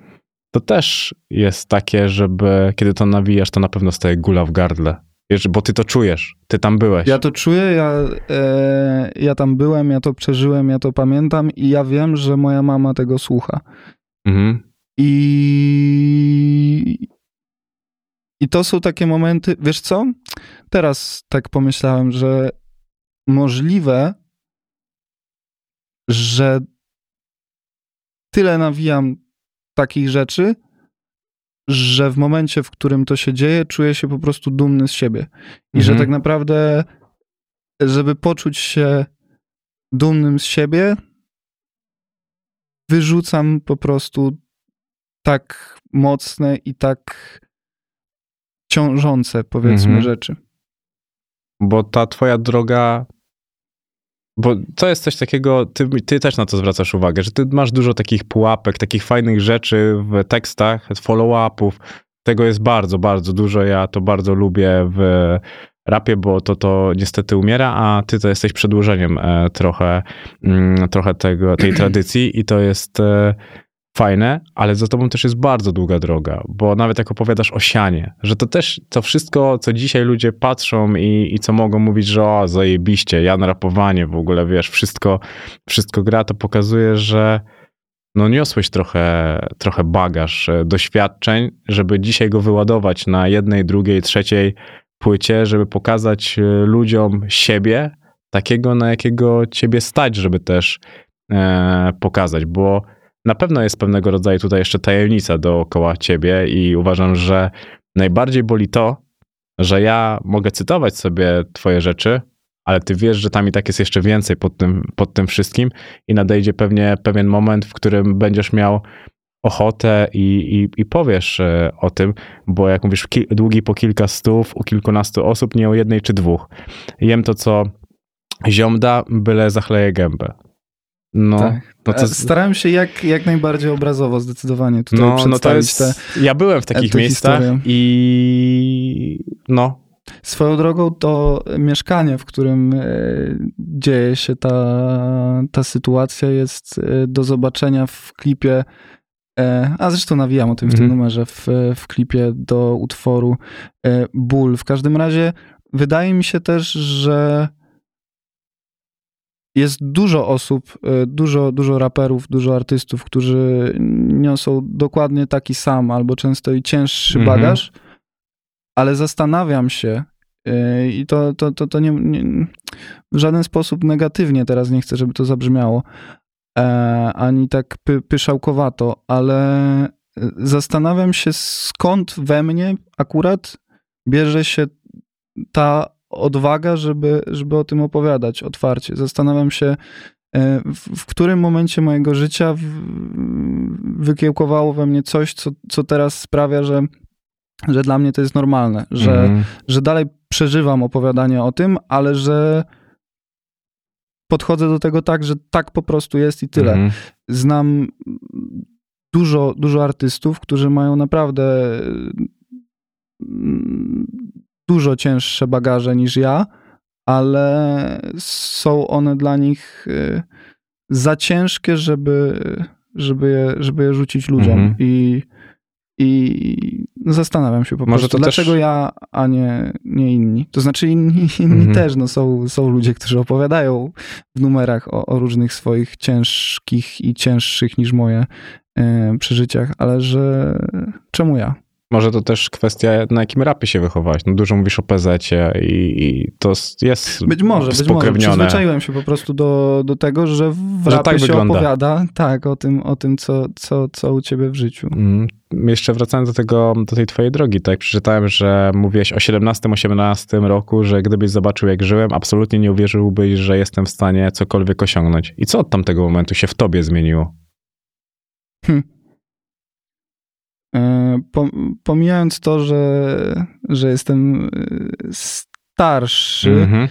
To też jest takie, żeby kiedy to nawijasz, to na pewno staje gula w gardle. Wiesz, bo ty to czujesz, ty tam byłeś. Ja to czuję, ja, e, ja tam byłem, ja to przeżyłem, ja to pamiętam i ja wiem, że moja mama tego słucha. Mhm. I, I to są takie momenty, wiesz co? Teraz tak pomyślałem, że możliwe, że tyle nawijam takich rzeczy, że w momencie, w którym to się dzieje, czuję się po prostu dumny z siebie. I że Mhm. tak naprawdę, żeby poczuć się dumnym z siebie, wyrzucam po prostu tak mocne i tak ciążące, powiedzmy, Mhm. rzeczy. Bo ta twoja droga bo to jest coś takiego, ty, ty też na to zwracasz uwagę, że ty masz dużo takich pułapek, takich fajnych rzeczy w tekstach, follow-upów. Tego jest bardzo, bardzo dużo. Ja to bardzo lubię w rapie, bo to, to niestety umiera, a ty to jesteś przedłużeniem e, trochę, mm, trochę tego, tej tradycji i to jest e, fajne, ale za tobą też jest bardzo długa droga, bo nawet jak opowiadasz o sianie, że to też to wszystko, co dzisiaj ludzie patrzą i, i co mogą mówić, że o, zajebiście, ja rapowanie w ogóle, wiesz, wszystko, wszystko gra, to pokazuje, że no niosłeś trochę, trochę bagaż e, doświadczeń, żeby dzisiaj go wyładować na jednej, drugiej, trzeciej płycie, żeby pokazać e, ludziom siebie, takiego, na jakiego ciebie stać, żeby też e, pokazać, bo na pewno jest pewnego rodzaju tutaj jeszcze tajemnica dookoła ciebie i uważam, że najbardziej boli to, że ja mogę cytować sobie twoje rzeczy, ale ty wiesz, że tam i tak jest jeszcze więcej pod tym, pod tym wszystkim i nadejdzie pewnie pewien moment, w którym będziesz miał ochotę i, i, i powiesz e, o tym, bo jak mówisz, długi po kilka stów, u kilkunastu osób, nie o jednej czy dwóch. Jem to, co ziomda, byle zachleje gębę. No, tak. no to... E, starałem się jak, jak najbardziej obrazowo zdecydowanie tutaj no, no to jest... te Ja byłem w takich miejscach historię. i no. Swoją drogą to mieszkanie, w którym e, dzieje się ta, ta sytuacja jest e, do zobaczenia w klipie a zresztą nawijam o tym w tym mhm. numerze, w, w klipie do utworu Ból. W każdym razie wydaje mi się też, że jest dużo osób, e, dużo, dużo raperów, dużo artystów, którzy niosą dokładnie taki sam albo często i cięższy mhm. bagaż, ale zastanawiam się, e, i to, to, to, to nie, nie, w żaden sposób negatywnie teraz nie chcę, żeby to zabrzmiało, e, ani tak py, pyszałkowato, ale zastanawiam się, skąd we mnie akurat bierze się ta odwaga, żeby, żeby o tym opowiadać otwarcie. Zastanawiam się, e, w, w którym momencie mojego życia wykiełkowało we mnie coś, co, co teraz sprawia, że, że dla mnie to jest normalne, że, mm. że dalej przeżywam opowiadanie o tym, ale że podchodzę do tego tak, że tak po prostu jest i tyle. Mm. Znam dużo, dużo artystów, którzy mają naprawdę dużo cięższe bagaże niż ja, ale są one dla nich y, za ciężkie, żeby, żeby, je, żeby je rzucić ludziom. Mhm. I, i zastanawiam się po Może prostu, dlaczego też... ja, a nie, nie inni. To znaczy inni, inni mhm. też, no są, są ludzie, którzy opowiadają w numerach o, o różnych swoich ciężkich i cięższych niż moje y, przeżyciach, ale że czemu ja? Może to też kwestia, na jakim rapie się wychowałeś. No dużo mówisz o pz i, i to jest Być może, być może. Przyzwyczaiłem się po prostu do, do tego, że w że rapie tak się wygląda. opowiada tak, o tym, o tym co, co, co u ciebie w życiu. Mm. Jeszcze wracając do, tego, do tej twojej drogi, tak przeczytałem, że mówiłeś o 17-18 roku, że gdybyś zobaczył jak żyłem, absolutnie nie uwierzyłbyś, że jestem w stanie cokolwiek osiągnąć. I co od tamtego momentu się w tobie zmieniło? Hm. E, pomijając to, że, że jestem e, starszy. Mhm.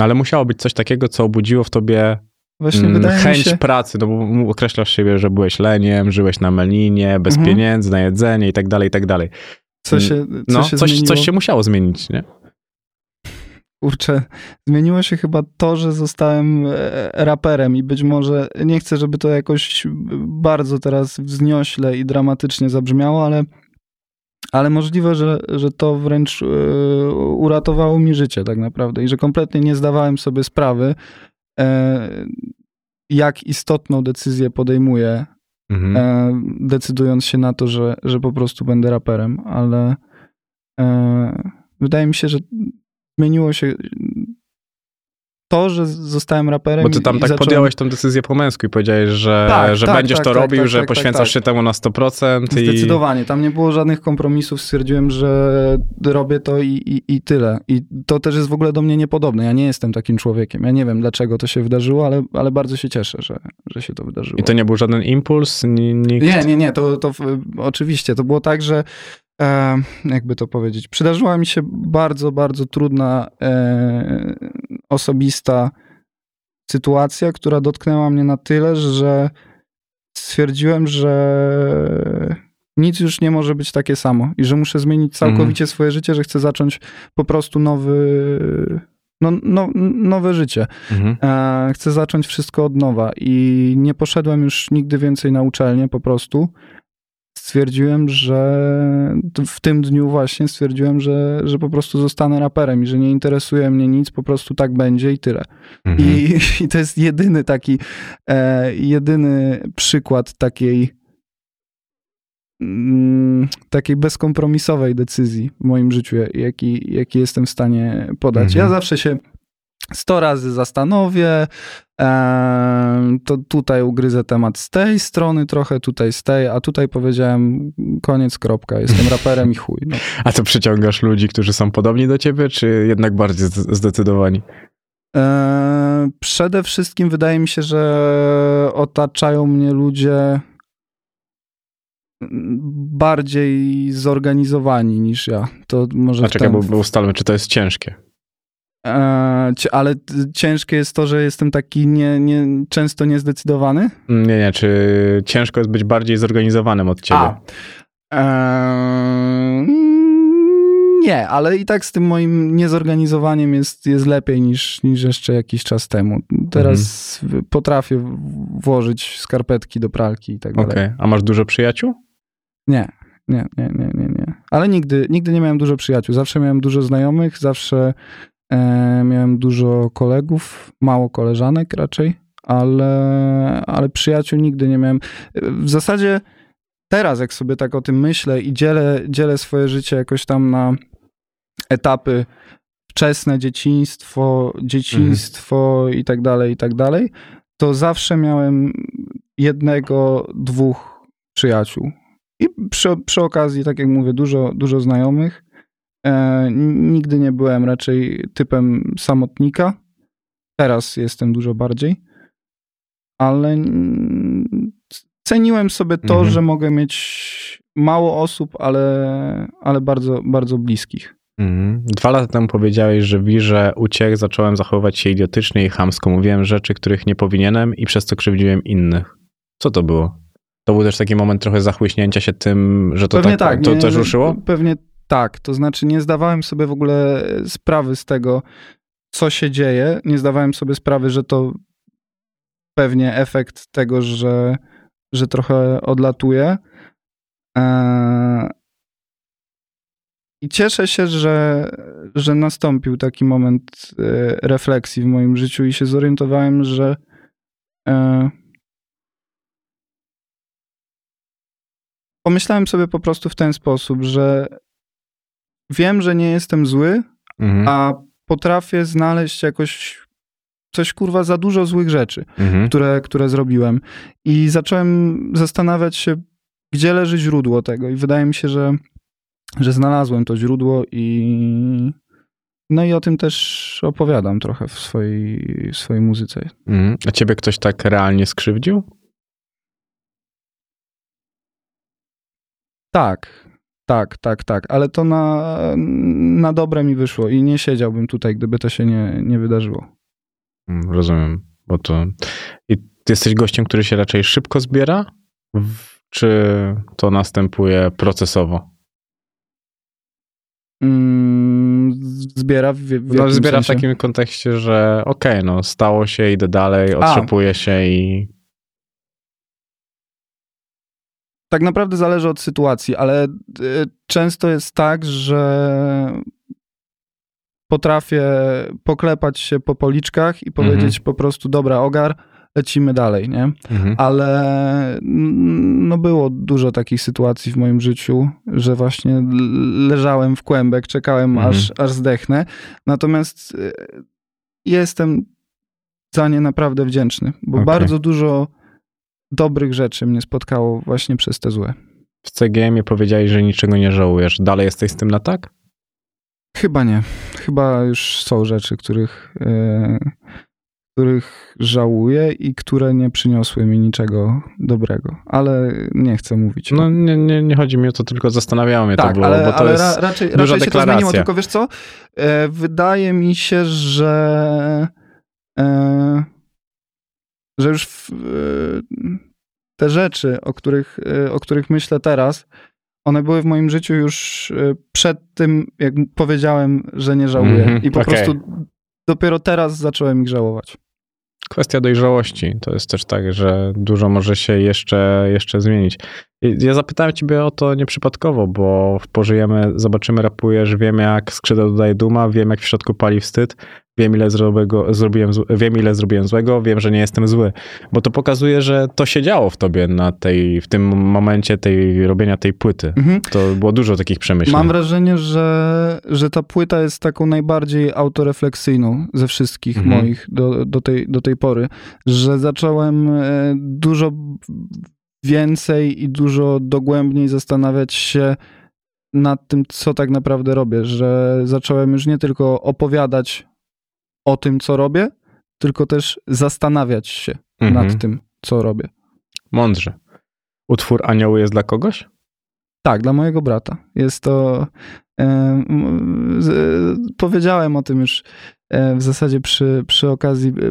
Ale musiało być coś takiego, co obudziło w tobie Właśnie mm, wydaje chęć się... pracy, no bo określasz siebie, że byłeś leniem, żyłeś na melinie, bez mhm. pieniędzy, na jedzenie i tak dalej, i tak dalej. Co się, co no, się coś, coś się musiało zmienić, nie? Kurczę, zmieniło się chyba to, że zostałem e, raperem i być może nie chcę, żeby to jakoś bardzo teraz wzniośle i dramatycznie zabrzmiało, ale, ale możliwe, że, że to wręcz e, uratowało mi życie tak naprawdę i że kompletnie nie zdawałem sobie sprawy, e, jak istotną decyzję podejmuję, mhm. decydując się na to, że, że po prostu będę raperem, ale wydaje mi się, że zmieniło się to, że zostałem raperem. Bo ty tam tak zacząłem... podjąłeś tą decyzję po męsku i powiedziałeś, że, tak, że tak, będziesz tak, to tak, robił, tak, że tak, poświęcasz się temu na 100%. I... Zdecydowanie. Tam nie było żadnych kompromisów. Stwierdziłem, że robię to i, i, i tyle. I to też jest w ogóle do mnie niepodobne. Ja nie jestem takim człowiekiem. Ja nie wiem, dlaczego to się wydarzyło, ale, ale bardzo się cieszę, że, że się to wydarzyło. I to nie był żaden impuls? Nikt... Nie, nie, nie. To, to oczywiście. To było tak, że e, jakby to powiedzieć, przydarzyła mi się bardzo, bardzo trudna, e, osobista sytuacja, która dotknęła mnie na tyle, że stwierdziłem, że nic już nie może być takie samo i że muszę zmienić całkowicie swoje życie, że chcę zacząć po prostu nowy, no, no, nowe życie. Mhm. E, chcę zacząć wszystko od nowa i nie poszedłem już nigdy więcej na uczelnię po prostu. Stwierdziłem, że w tym dniu właśnie stwierdziłem, że, że po prostu zostanę raperem i że nie interesuje mnie nic, po prostu tak będzie i tyle. Mhm. I, I to jest jedyny taki, e, jedyny przykład takiej mm, takiej bezkompromisowej decyzji w moim życiu, jaki, jaki jestem w stanie podać. Mhm. Ja zawsze się sto razy zastanowię, to tutaj ugryzę temat z tej strony trochę, tutaj z tej, a tutaj powiedziałem koniec, kropka, jestem raperem i chuj. No. A to przyciągasz ludzi, którzy są podobni do ciebie, czy jednak bardziej zde- zdecydowani? Przede wszystkim wydaje mi się, że otaczają mnie ludzie bardziej zorganizowani niż ja. To może A czekaj, ten- bo ustalmy, czy to jest ciężkie. E, ale ciężkie jest to, że jestem taki nie, nie, często niezdecydowany. Mm, Nie, nie, czy ciężko jest być bardziej zorganizowanym od ciebie? A. E, nie, ale i tak z tym moim niezorganizowaniem jest, jest lepiej niż, niż jeszcze jakiś czas temu. Teraz Mhm. potrafię włożyć skarpetki do pralki i tak dalej. Okej, a masz dużo przyjaciół? Nie, nie, nie, nie, nie, nie. Ale nigdy, nigdy nie miałem dużo przyjaciół. Zawsze miałem dużo znajomych, zawsze miałem dużo kolegów, mało koleżanek raczej, ale, ale przyjaciół nigdy nie miałem. W zasadzie teraz, jak sobie tak o tym myślę i dzielę, dzielę swoje życie jakoś tam na etapy wczesne, dzieciństwo, dzieciństwo i tak dalej, i tak dalej, to zawsze miałem jednego, dwóch przyjaciół. I przy, przy okazji, tak jak mówię, dużo, dużo znajomych. E, nigdy nie byłem raczej typem samotnika. Teraz jestem dużo bardziej. Ale ceniłem sobie to, Mhm. że mogę mieć mało osób, ale, ale bardzo, bardzo bliskich. Mhm. Dwa lata temu powiedziałeś, że w wirze uciech zacząłem zachowywać się idiotycznie i chamsko. Mówiłem rzeczy, których nie powinienem i przez to krzywdziłem innych. Co to było? To był też taki moment trochę zachłyśnięcia się tym, że to Pewnie tak, tak. to nie, też ruszyło? Pewnie tak. To znaczy nie zdawałem sobie w ogóle sprawy z tego, co się dzieje. Nie zdawałem sobie sprawy, że to pewnie efekt tego, że, że trochę odlatuje. Eee, I cieszę się, że, że nastąpił taki moment e, refleksji w moim życiu i się zorientowałem, że e, pomyślałem sobie po prostu w ten sposób, że wiem, że nie jestem zły, Mhm. a potrafię znaleźć jakoś coś kurwa za dużo złych rzeczy, Mhm. które, które zrobiłem. I zacząłem zastanawiać się, gdzie leży źródło tego. I wydaje mi się, że, że znalazłem to źródło i no i o tym też opowiadam trochę w swojej, w swojej muzyce. Mhm. A ciebie ktoś tak realnie skrzywdził? Tak, tak, tak, tak, ale to na, na dobre mi wyszło i nie siedziałbym tutaj, gdyby to się nie, nie wydarzyło. Mm, Rozumiem, bo to... I ty jesteś gościem, który się raczej szybko zbiera? Czy to następuje procesowo? Mm, zbiera w, w No, zbiera w takim kontekście, że okej, no stało się, idę dalej, otrzepuję się i... Tak naprawdę zależy od sytuacji, ale y, często jest tak, że potrafię poklepać się po policzkach i powiedzieć po prostu dobra, ogar, lecimy dalej, nie? Mhm. Ale no było dużo takich sytuacji w moim życiu, że właśnie leżałem w kłębek, czekałem Mhm. aż, aż zdechnę. Natomiast y, jestem za nie naprawdę wdzięczny, bo Okej. bardzo dużo dobrych rzeczy mnie spotkało właśnie przez te złe. W CGM-ie powiedziałeś, że niczego nie żałujesz. Dalej jesteś z tym na tak? Chyba nie. Chyba już są rzeczy, których, e, których żałuję i które nie przyniosły mi niczego dobrego. Ale nie chcę mówić. No nie, nie, nie chodzi mi o to, tylko zastanawiało mnie tak, to było, ale, bo to ale jest... ra, raczej, duża raczej się to zmieniło, tylko wiesz co? E, wydaje mi się, że e, że już w, e, te rzeczy, o których, e, o których myślę teraz, one były w moim życiu już e, przed tym, jak powiedziałem, że nie żałuję. Mhm, I po okej. prostu dopiero teraz zacząłem ich żałować. Kwestia dojrzałości. To jest też tak, że dużo może się jeszcze, jeszcze zmienić. Ja zapytałem ciebie o to nieprzypadkowo, bo w Pożyjemy, zobaczymy, rapujesz, wiem jak skrzydła dodaje duma, wiem jak w środku pali wstyd, wiem ile, zrobiego, zrobiłem, wiem ile zrobiłem złego, wiem, że nie jestem zły. Bo to pokazuje, że to się działo w tobie na tej, w tym momencie tej robienia tej płyty. Mhm. To było dużo takich przemyśleń. Mam wrażenie, że, że ta płyta jest taką najbardziej autorefleksyjną ze wszystkich Mhm. moich do, do, tej, do tej pory, że zacząłem e, dużo więcej i dużo dogłębniej zastanawiać się nad tym, co tak naprawdę robię, że zacząłem już nie tylko opowiadać o tym, co robię, tylko też zastanawiać się Mhm. nad tym, co robię. Mądrze. Utwór Anioły jest dla kogoś? Tak, dla mojego brata. Jest to. E, z, powiedziałem o tym już e, w zasadzie przy, przy okazji e,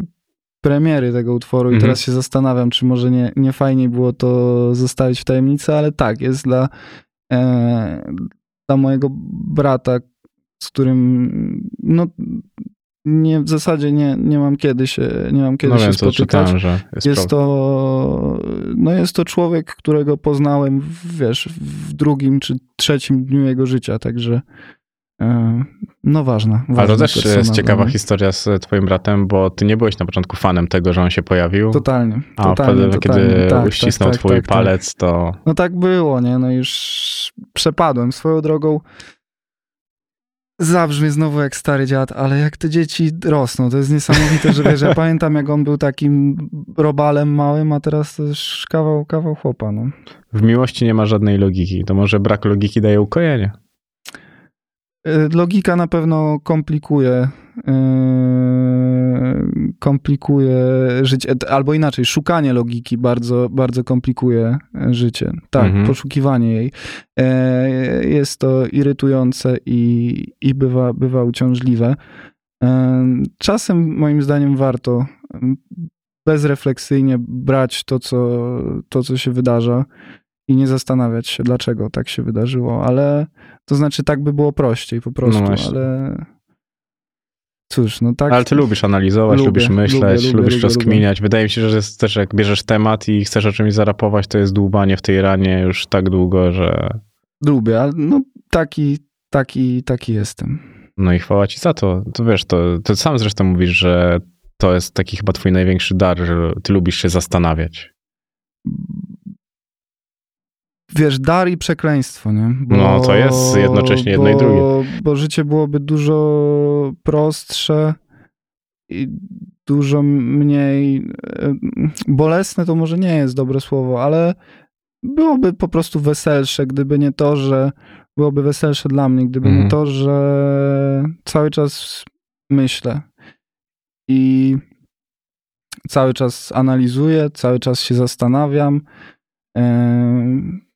premiery tego utworu, Mhm. i teraz się zastanawiam, czy może nie, nie fajniej było to zostawić w tajemnicy, ale tak, jest dla, e, dla mojego brata, z którym no, nie, w zasadzie nie, nie mam kiedy się, nie mam kiedy no się wiem, spotykać. czytałem, że jest, Jest to, no jest to człowiek, którego poznałem, w, wiesz, w drugim czy trzecim dniu jego życia, także e, no ważne. Ale ważna to też jest ciekawa mnie. historia z twoim bratem, bo ty nie byłeś na początku fanem tego, że on się pojawił. Totalnie, A totalnie, potem, totalnie. kiedy tak, uścisnął tak, tak, twój tak, tak. palec, to No tak było, nie? No już przepadłem swoją drogą. Zabrzmi znowu jak stary dziad, ale jak te dzieci rosną, to jest niesamowite, że wiesz, ja pamiętam jak on był takim robalem małym, a teraz to już kawał, kawał chłopa, no. w miłości nie ma żadnej logiki. To może brak logiki daje ukojenie. Y, Logika na pewno komplikuje, yy, komplikuje życie, e, albo inaczej, szukanie logiki bardzo, bardzo komplikuje e, życie. Tak, Mhm. poszukiwanie jej. E, Jest to irytujące i, i bywa, bywa uciążliwe. E, Czasem, moim zdaniem, warto bezrefleksyjnie brać to, co, to, co się wydarza i nie zastanawiać się, dlaczego tak się wydarzyło, ale to znaczy tak by było prościej po prostu, No ale cóż, no tak. Ale ty lubisz analizować, Lubię, lubisz myśleć, lubię, lubię, lubisz rozkminiać. Wydaje mi się, że jest też jak bierzesz temat i chcesz o czymś zarapować, to jest dłubanie w tej ranie już tak długo, że Lubię, ale no taki, taki, taki jestem. no i chwała ci za to. To wiesz, to, to sam zresztą mówisz, że to jest taki chyba twój największy dar, że ty lubisz się zastanawiać. Wiesz, dar i przekleństwo, nie? No, to jest jednocześnie jedno bo, i drugie. Bo życie byłoby dużo prostsze i dużo mniej e, bolesne, to może nie jest dobre słowo, ale byłoby po prostu weselsze, gdyby nie to, że byłoby weselsze dla mnie, gdyby Mhm. nie to, że cały czas myślę i cały czas analizuję, cały czas się zastanawiam. Em,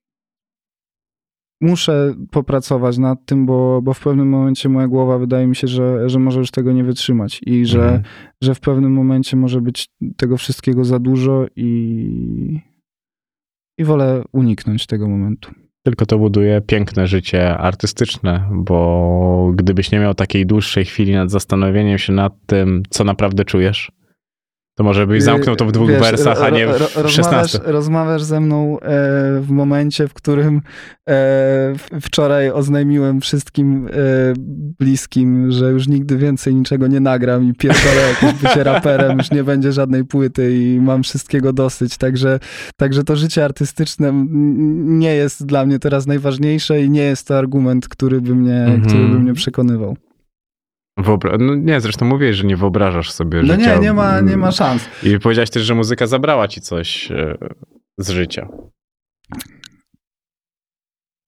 Muszę popracować nad tym, bo, bo w pewnym momencie moja głowa wydaje mi się, że, że może już tego nie wytrzymać i że, Mhm. że w pewnym momencie może być tego wszystkiego za dużo i, i wolę uniknąć tego momentu. Tylko to buduje piękne życie artystyczne, bo gdybyś nie miał takiej dłuższej chwili nad zastanowieniem się nad tym, co naprawdę czujesz, to może byś zamknął to w dwóch Wiesz, wersach, a nie ro- ro- w rozmawiasz, 16. rozmawiasz ze mną e, w momencie, w którym e, w- wczoraj oznajmiłem wszystkim e, bliskim, że już nigdy więcej niczego nie nagram i pierdolę jakimś bycie raperem, już nie będzie żadnej płyty i mam wszystkiego dosyć, także, także to życie artystyczne nie jest dla mnie teraz najważniejsze i nie jest to argument, który by mnie, Mhm. który by mnie przekonywał. Wyobra- no nie, zresztą mówiłeś, że nie wyobrażasz sobie No życia. nie, nie ma, nie ma szans. I powiedziałeś też, że muzyka zabrała ci coś e, z życia.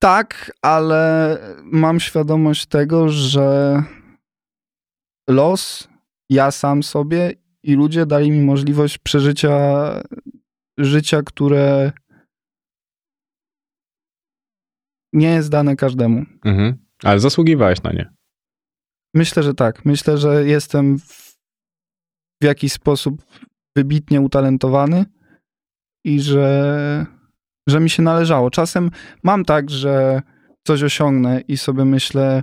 Tak, ale mam świadomość tego, że los, ja sam sobie i ludzie dali mi możliwość przeżycia życia, które nie jest dane każdemu. Mhm. Ale zasługiwałeś na nie. Myślę, że tak. Myślę, że jestem w, w jakiś sposób wybitnie utalentowany i że, że mi się należało. Czasem mam tak, że coś osiągnę i sobie myślę,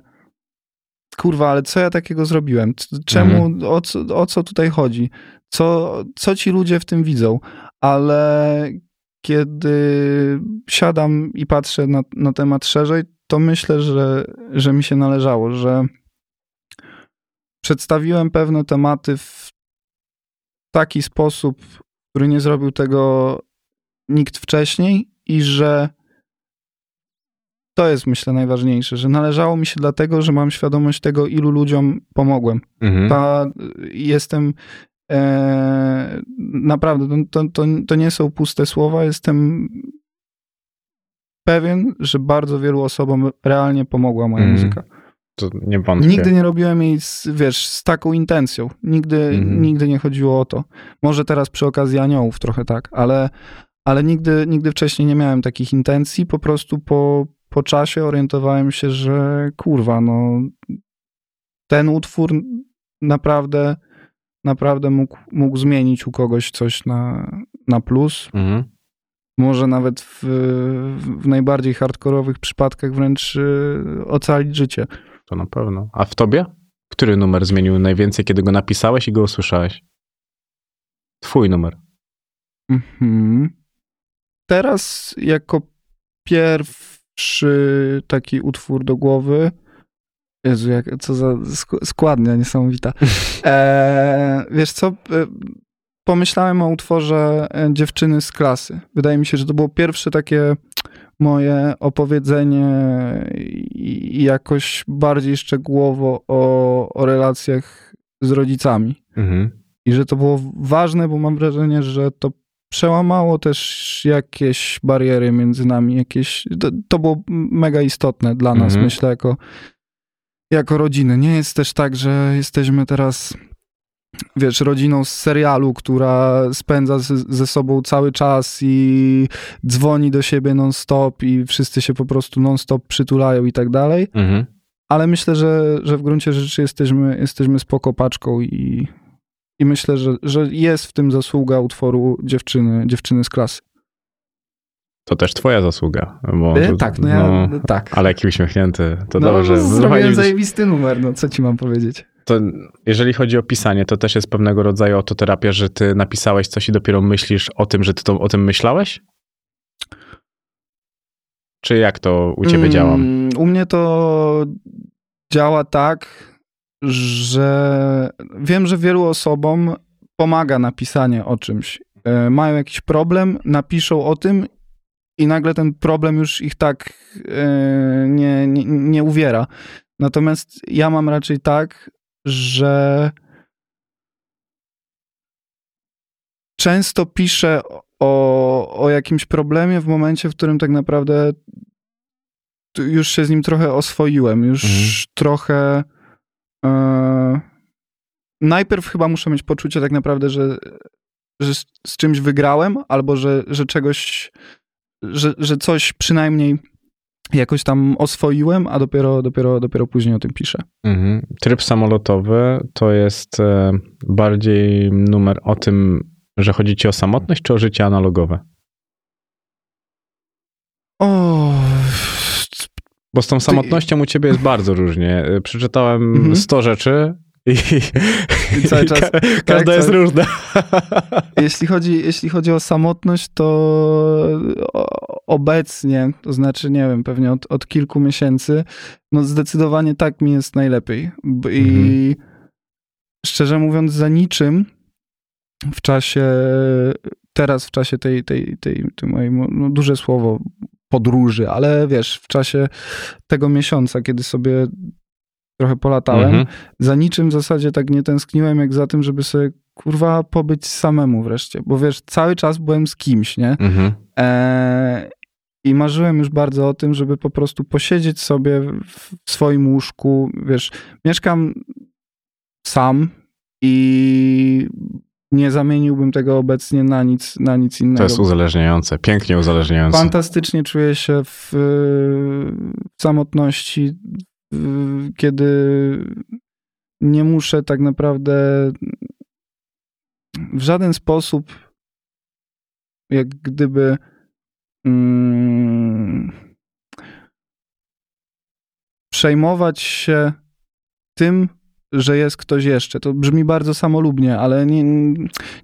kurwa, ale co ja takiego zrobiłem? Czemu, o, co, o co tutaj chodzi? Co, co ci ludzie w tym widzą? Ale kiedy siadam i patrzę na, na temat szerzej, to myślę, że, że mi się należało, że przedstawiłem pewne tematy w taki sposób, który nie zrobił tego nikt wcześniej i że to jest myślę najważniejsze, że należało mi się dlatego, że mam świadomość tego, ilu ludziom pomogłem. Mhm. Ta, jestem e, naprawdę, to, to, to nie są puste słowa, jestem pewien, że bardzo wielu osobom realnie pomogła moja Mhm. muzyka. To nie wątpię. Nigdy nie robiłem jej, z, wiesz, z taką intencją. Nigdy, Mhm. nigdy nie chodziło o to. Może teraz przy okazji aniołów trochę tak, ale, ale nigdy, nigdy wcześniej nie miałem takich intencji. Po prostu po, po czasie orientowałem się, że kurwa, no ten utwór naprawdę, naprawdę mógł, mógł zmienić u kogoś coś na, na plus. Mhm. Może nawet w, w najbardziej hardkorowych przypadkach wręcz y, ocalić życie. To na pewno. A w tobie? Który numer zmienił najwięcej, kiedy go napisałeś i go usłyszałeś? Twój numer. Mhm. Teraz jako pierwszy taki utwór do głowy. Jezu, jak, co za sk- składnia niesamowita. E, wiesz co? E, Pomyślałem o utworze e, Dziewczyny z klasy. Wydaje mi się, że to było pierwsze takie moje opowiedzenie jakoś bardziej szczegółowo o, o relacjach z rodzicami. Mhm. I że to było ważne, bo mam wrażenie, że to przełamało też jakieś bariery między nami, jakieś, to, to było mega istotne dla nas, Mhm. myślę, jako, jako rodziny. Nie jest też tak, że jesteśmy teraz, wiesz, rodziną z serialu, która spędza ze, sobą cały czas i dzwoni do siebie non-stop i wszyscy się po prostu non-stop przytulają i tak dalej. Mhm. Ale myślę, że, że w gruncie rzeczy jesteśmy, jesteśmy spoko paczką i, i myślę, że, że jest w tym zasługa utworu dziewczyny, dziewczyny z klasy. To też twoja zasługa. Bo, E, tak, no ja, tak. Ale jaki uśmiechnięty. To no, dobrze. Zrobiłem Fajnie, zajebisty numer, no co ci mam powiedzieć. to jeżeli chodzi o pisanie, to też jest pewnego rodzaju autoterapia, że ty napisałeś coś i dopiero myślisz o tym, że ty to, o tym myślałeś? Czy jak to u ciebie działa? Mm, U mnie to działa tak, że wiem, że wielu osobom pomaga napisanie o czymś. E, Mają jakiś problem, napiszą o tym i nagle ten problem już ich tak e, nie, nie, nie uwiera. Natomiast ja mam raczej tak, że często piszę o, o jakimś problemie w momencie, w którym tak naprawdę już się z nim trochę oswoiłem, już Mhm. trochę. E, najpierw chyba muszę mieć poczucie tak naprawdę, że, że z, z czymś wygrałem, albo że, że czegoś, że, że coś przynajmniej jakoś tam oswoiłem, a dopiero, dopiero, dopiero później o tym piszę. Mhm. Tryb samolotowy to jest e, bardziej numer o tym, że chodzi ci o samotność, czy o życie analogowe? O, Bo z tą samotnością u ciebie jest bardzo różnie. E, Przeczytałem Mhm. 100 rzeczy i, I cały czas- ka- tak, każda jest cały- różna. Jeśli chodzi, jeśli chodzi o samotność, to obecnie, to znaczy, nie wiem, pewnie od, od kilku miesięcy, no zdecydowanie tak mi jest najlepiej. I szczerze mówiąc, za niczym w czasie, teraz w czasie tej, tej, tej, tej mojej, no duże słowo, podróży, ale wiesz, w czasie tego miesiąca, kiedy sobie trochę polatałem, Mhm. za niczym w zasadzie tak nie tęskniłem, jak za tym, żeby sobie kurwa pobyć samemu wreszcie. Bo wiesz, cały czas byłem z kimś, nie? Mhm. Eee, I marzyłem już bardzo o tym, żeby po prostu posiedzieć sobie w swoim łóżku. Wiesz, mieszkam sam i nie zamieniłbym tego obecnie na nic, na nic innego. To jest uzależniające, pięknie uzależniające. Fantastycznie czuję się w, w samotności, kiedy nie muszę tak naprawdę w żaden sposób jak gdyby mm, przejmować się tym, że jest ktoś jeszcze. To brzmi bardzo samolubnie, ale nie,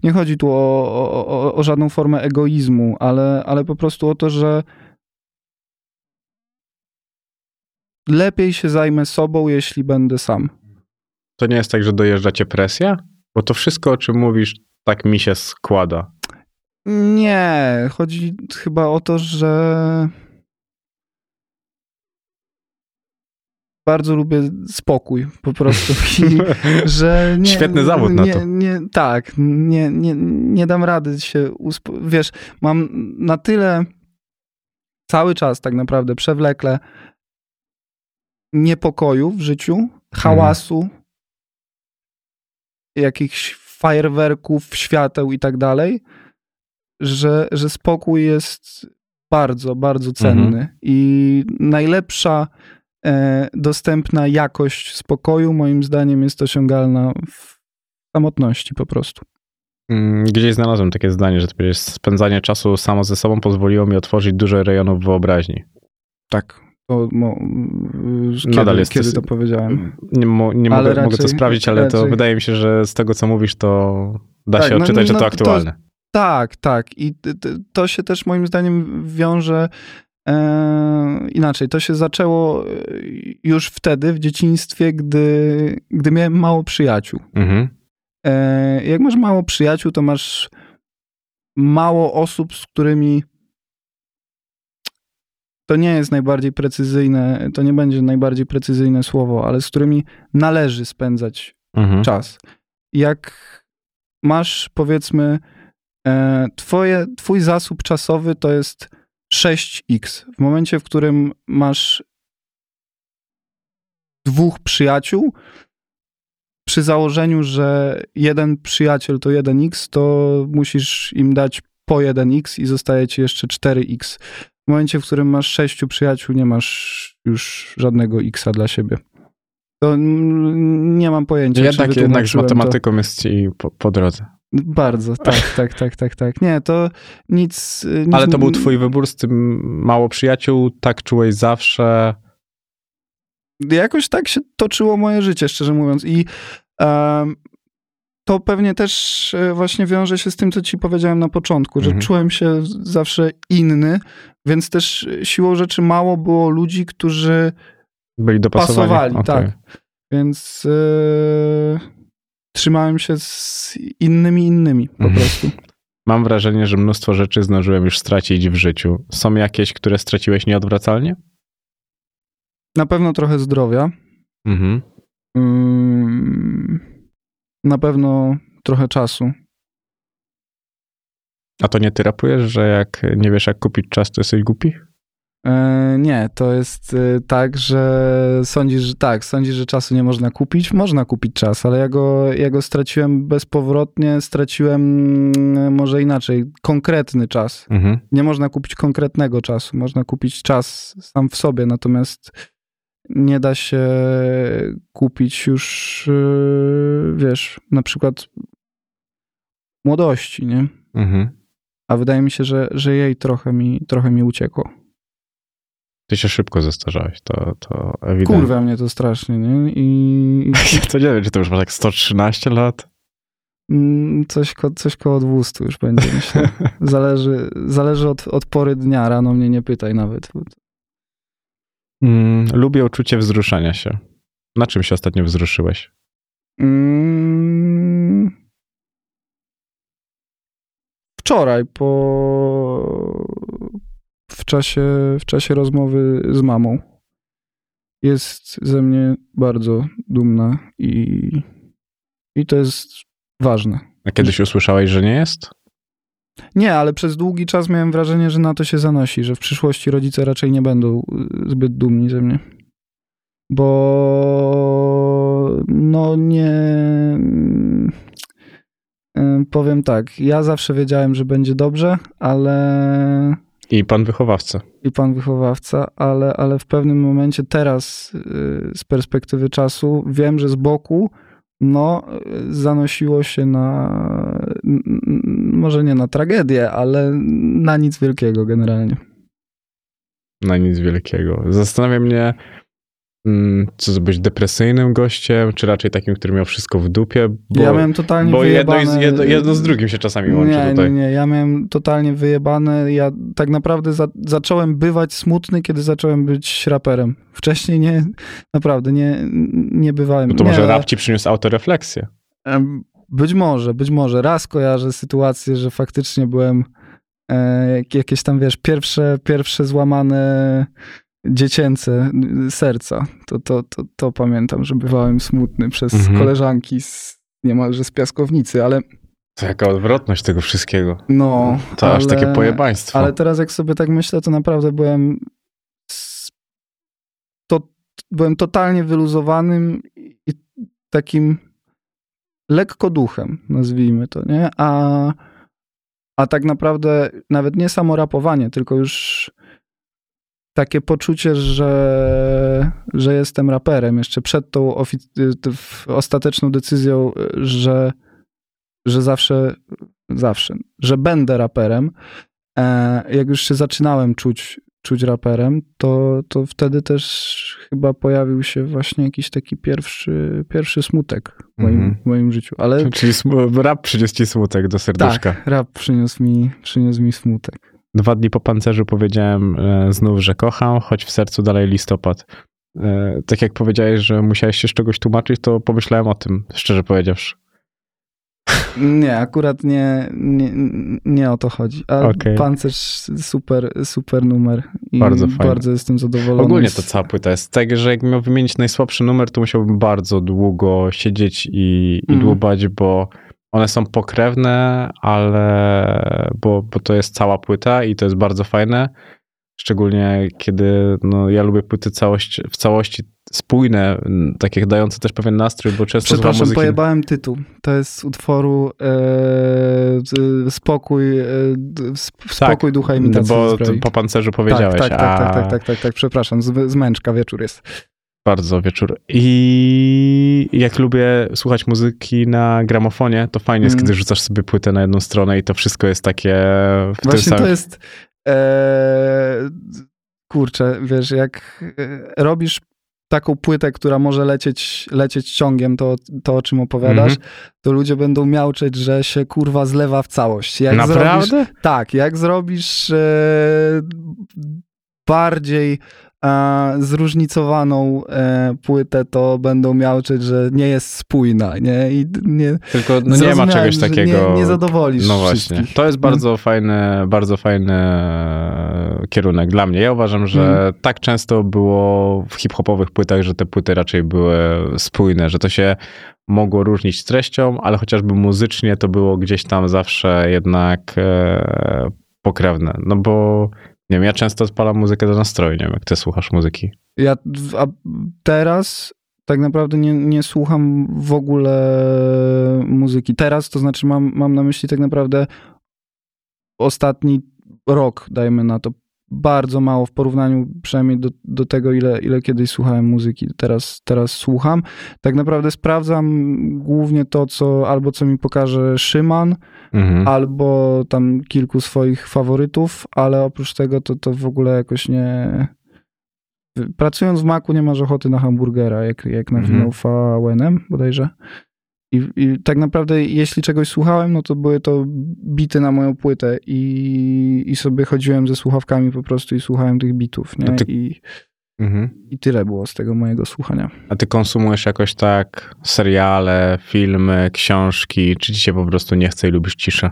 nie chodzi tu o, o, o żadną formę egoizmu, ale, ale po prostu o to, że lepiej się zajmę sobą, jeśli będę sam. To nie jest tak, że dojeżdża cię presja? Bo to wszystko, o czym mówisz, tak mi się składa. Nie, chodzi chyba o to, że bardzo lubię spokój po prostu. I, że nie, Świetny zawód na nie, to. Nie, tak, nie, nie, nie dam rady się Wiesz, mam na tyle cały czas tak naprawdę przewlekle niepokoju w życiu, hałasu, jakichś fajerwerków, świateł i tak dalej, że, że spokój jest bardzo, bardzo cenny. I najlepsza e, dostępna jakość spokoju, moim zdaniem, jest osiągalna w samotności po prostu. Mm, Gdzieś znalazłem takie zdanie, że spędzanie czasu samo ze sobą pozwoliło mi otworzyć duże rejonów wyobraźni. Tak. To, mo, kiedy, Nadal jest kiedy to- to powiedziałem? Nie, mo, nie mogę, mogę to raczej- sprawdzić, ale to raczej- wydaje mi się, że z tego, co mówisz, to da Tak, się no, odczytać, że no, to to- aktualne. Tak, tak. I to się też moim zdaniem wiąże e, inaczej. To się zaczęło e, już wtedy, w dzieciństwie, gdy, gdy miałem mało przyjaciół. Mhm. E, jak masz mało przyjaciół, to masz mało osób, z którymi to nie jest najbardziej precyzyjne, to nie będzie najbardziej precyzyjne słowo, ale z którymi należy spędzać Mhm. czas. Jak masz, powiedzmy, e, twoje, twój zasób czasowy to jest 6x. W momencie, w którym masz dwóch przyjaciół, przy założeniu, że jeden przyjaciel to 1x, to musisz im dać po 1x i zostaje ci jeszcze 4x. W momencie, w którym masz sześciu przyjaciół, nie masz już żadnego xa dla siebie. To nie mam pojęcia. czy Jednak, jednak z wytłumaczyłem to. matematyką jest ci po, po drodze. Bardzo, tak, tak, tak, tak, tak. Nie, to nic... nic Ale to był twój wybór z tym mało przyjaciół, tak czułeś zawsze. Jakoś tak się toczyło moje życie, szczerze mówiąc. I em, to pewnie też e, właśnie wiąże się z tym, co ci powiedziałem na początku, że Mhm. czułem się zawsze inny, więc też siłą rzeczy mało było ludzi, którzy Byli dopasowani. pasowali, Okej. tak. Więc e, trzymałem się z innymi innymi po Mhm. prostu. Mam wrażenie, że mnóstwo rzeczy zdążyłem już stracić w życiu. Są jakieś, które straciłeś nieodwracalnie? Na pewno trochę zdrowia. Mhm. Mm, Na pewno trochę czasu. A to nie ty rapujesz, że jak nie wiesz jak kupić czas, to jesteś głupi? E, nie, to jest e, tak, że sądzisz, że tak, sądzisz, że czasu nie można kupić. Można kupić czas, ale ja go, ja go straciłem bezpowrotnie, straciłem mm, może inaczej, konkretny czas. Mhm. Nie można kupić konkretnego czasu, można kupić czas sam w sobie, natomiast nie da się kupić już, e, wiesz, na przykład młodości, nie? Mhm. A wydaje mi się, że, że jej trochę mi, trochę mi uciekło. Ty się szybko zestarzałeś, to, to ewidentnie. Kurwa mnie to strasznie, nie? I To nie wiem, czy to już ma tak 113 lat? mm, coś, ko, coś koło 200 już będzie, myślę. Zależy, zależy od, od pory dnia, rano mnie nie pytaj nawet. Mm, lubię uczucie wzruszania się. Na czym się ostatnio wzruszyłeś? Mm, wczoraj po w czasie, w czasie rozmowy z mamą jest ze mnie bardzo dumna i, i to jest ważne. A kiedyś usłyszałeś, że nie jest? Nie, ale przez długi czas miałem wrażenie, że na to się zanosi, że w przyszłości rodzice raczej nie będą y, zbyt dumni ze mnie. Bo no nie. y, Powiem tak, ja zawsze wiedziałem, że będzie dobrze, ale I pan wychowawca. i pan wychowawca, ale, ale w pewnym momencie teraz y, z perspektywy czasu wiem, że z boku no, zanosiło się na, może nie na tragedię, ale na nic wielkiego generalnie. Na nic wielkiego. Zastanawia mnie, co to być depresyjnym gościem, czy raczej takim, który miał wszystko w dupie, bo, ja miałem totalnie bo jedno, wyjebane... i- jedno, jedno z drugim się czasami łączy nie, tutaj. Nie, nie, ja miałem totalnie wyjebane. Ja tak naprawdę za, zacząłem bywać smutny, kiedy zacząłem być raperem. Wcześniej nie, naprawdę nie, nie bywałem. No to nie, może ale- rap ci przyniósł autorefleksję. Być może, być może. Raz kojarzę sytuację, że faktycznie byłem e, jak- jakieś tam, wiesz, pierwsze, pierwsze złamane dziecięce serca. To, to, to, to pamiętam, że bywałem smutny przez Mhm. koleżanki z, niemalże z piaskownicy, ale To jaka odwrotność tego wszystkiego. no... To aż ale- takie pojebaństwo. Ale teraz jak sobie tak myślę, to naprawdę byłem to, byłem totalnie wyluzowanym i takim lekko duchem, nazwijmy to, nie? A, a tak naprawdę nawet nie samo rapowanie, tylko już takie poczucie, że, że jestem raperem, jeszcze przed tą ostateczną decyzją, że, że zawsze, zawsze, że będę raperem, e, jak już się zaczynałem czuć, czuć raperem, to, to wtedy też chyba pojawił się właśnie jakiś taki pierwszy, pierwszy smutek w moim, Mhm. w moim życiu. Ale Czyli rap przyniósł ci smutek do serduszka. tak, rap przyniósł mi, przyniósł mi smutek. Dwa dni po pancerzu powiedziałem e, znów, że kocham, choć w sercu dalej listopad. E, tak jak powiedziałeś, że musiałeś się z czegoś tłumaczyć, to pomyślałem o tym, szczerze powiedziawszy. Nie, akurat nie, nie, nie o to chodzi. Ale Okej. pancerz super, super numer. I Bardzo fajny. bardzo jestem zadowolony. Ogólnie to cała płyta jest tak, że jak miał wymienić najsłabszy numer, to musiałbym bardzo długo siedzieć i, i Mhm. dłubać, bo one są pokrewne, ale bo, bo to jest cała płyta i to jest bardzo fajne. Szczególnie kiedy no, ja lubię płyty całość, w całości spójne, takie dające też pewien nastrój, bo często Przepraszam, muzyki... pojebałem tytuł. To jest z utworu e, z- Spokój, e, sp- spokój ducha imitacji Tak, Bo po pancerzu powiedziałeś, tak, tak, tak, a tak, tak, tak, tak, tak, przepraszam, z, zmęczka wieczór jest. Bardzo wieczór. I jak lubię słuchać muzyki na gramofonie, to fajnie jest, Mm. kiedy rzucasz sobie płytę na jedną stronę i to wszystko jest takie w tym Właśnie samym... to jest e, kurczę, wiesz, jak e, robisz taką płytę, która może lecieć, lecieć ciągiem, to, to o czym opowiadasz, Mhm. to ludzie będą miałczeć, że się kurwa zlewa w całość. Jak Zrobisz, Naprawdę? tak, jak zrobisz e, bardziej e, zróżnicowaną e, płytę, to będą miałczeć, że nie jest spójna, nie? I nie, Tylko no nie ma czegoś takiego... Nie, nie zadowolisz No właśnie. wszystkich. To jest bardzo fajny, bardzo fajny e, kierunek dla mnie. Ja uważam, że Mm. tak często było w hip-hopowych płytach, że te płyty raczej były spójne, że to się mogło różnić treścią, ale chociażby muzycznie to było gdzieś tam zawsze jednak e, pokrewne. No bo nie wiem, ja często odpalam muzykę do nastroju, nie wiem, jak ty słuchasz muzyki. Ja teraz tak naprawdę nie, nie słucham w ogóle muzyki. Teraz, to znaczy mam, mam na myśli tak naprawdę ostatni rok, dajmy na to. Bardzo mało w porównaniu przynajmniej do, do tego, ile, ile kiedyś słuchałem muzyki. Teraz, teraz słucham. Tak naprawdę sprawdzam głównie to, co albo co mi pokaże Szyman, Mhm. albo tam kilku swoich faworytów, ale oprócz tego to, to w ogóle jakoś nie... Pracując w Macu nie masz ochoty na hamburgera, jak, jak nawinął Mhm. VNM bodajże. I, I tak naprawdę jeśli czegoś słuchałem, no to były to bity na moją płytę i, i sobie chodziłem ze słuchawkami po prostu i słuchałem tych bitów, nie? Ty- I, Mhm. I tyle było z tego mojego słuchania. A ty konsumujesz jakoś tak seriale, filmy, książki, czy ci się po prostu nie chce i lubisz ciszę?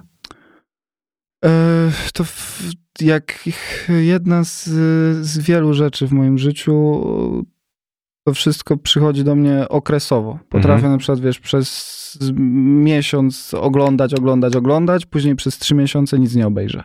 E, To jak jedna z, z wielu rzeczy w moim życiu, to wszystko przychodzi do mnie okresowo. Potrafię Mhm. na przykład, wiesz, przez miesiąc oglądać, oglądać, oglądać, później przez trzy miesiące nic nie obejrzę.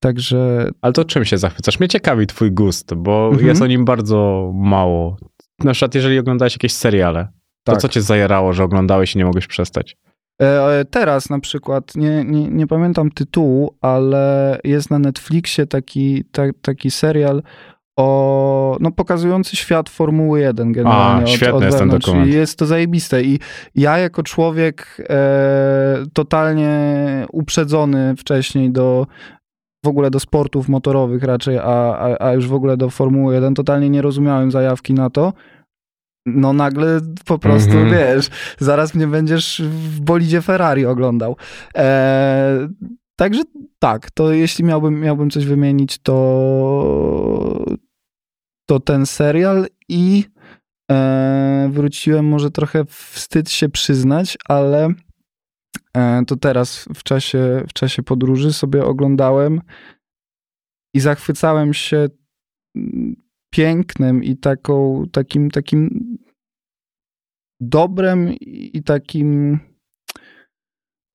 Także Ale to czym się zachwycasz? Mnie ciekawi twój gust, bo Mhm. jest o nim bardzo mało. Na przykład jeżeli oglądałeś jakieś seriale, to Tak. co cię zajerało, że oglądałeś i nie mogłeś przestać? E, Teraz na przykład, nie, nie, nie pamiętam tytułu, ale jest na Netflixie taki, ta, taki serial o, no pokazujący świat Formuły 1 generalnie. A, świetny od, od jest ten dokument. Jest to zajebiste i ja jako człowiek e, totalnie uprzedzony wcześniej do w ogóle do sportów motorowych raczej, a, a, a już w ogóle do Formuły 1, totalnie nie rozumiałem zajawki na to. No nagle po prostu, Mhm. wiesz, zaraz mnie będziesz w bolidzie Ferrari oglądał. E, także tak, to jeśli miałbym, miałbym coś wymienić, to, to ten serial i e, wróciłem, może trochę wstyd się przyznać, ale to teraz w czasie, w czasie podróży sobie oglądałem i zachwycałem się mm, pięknem i taką, takim, takim dobrem i takim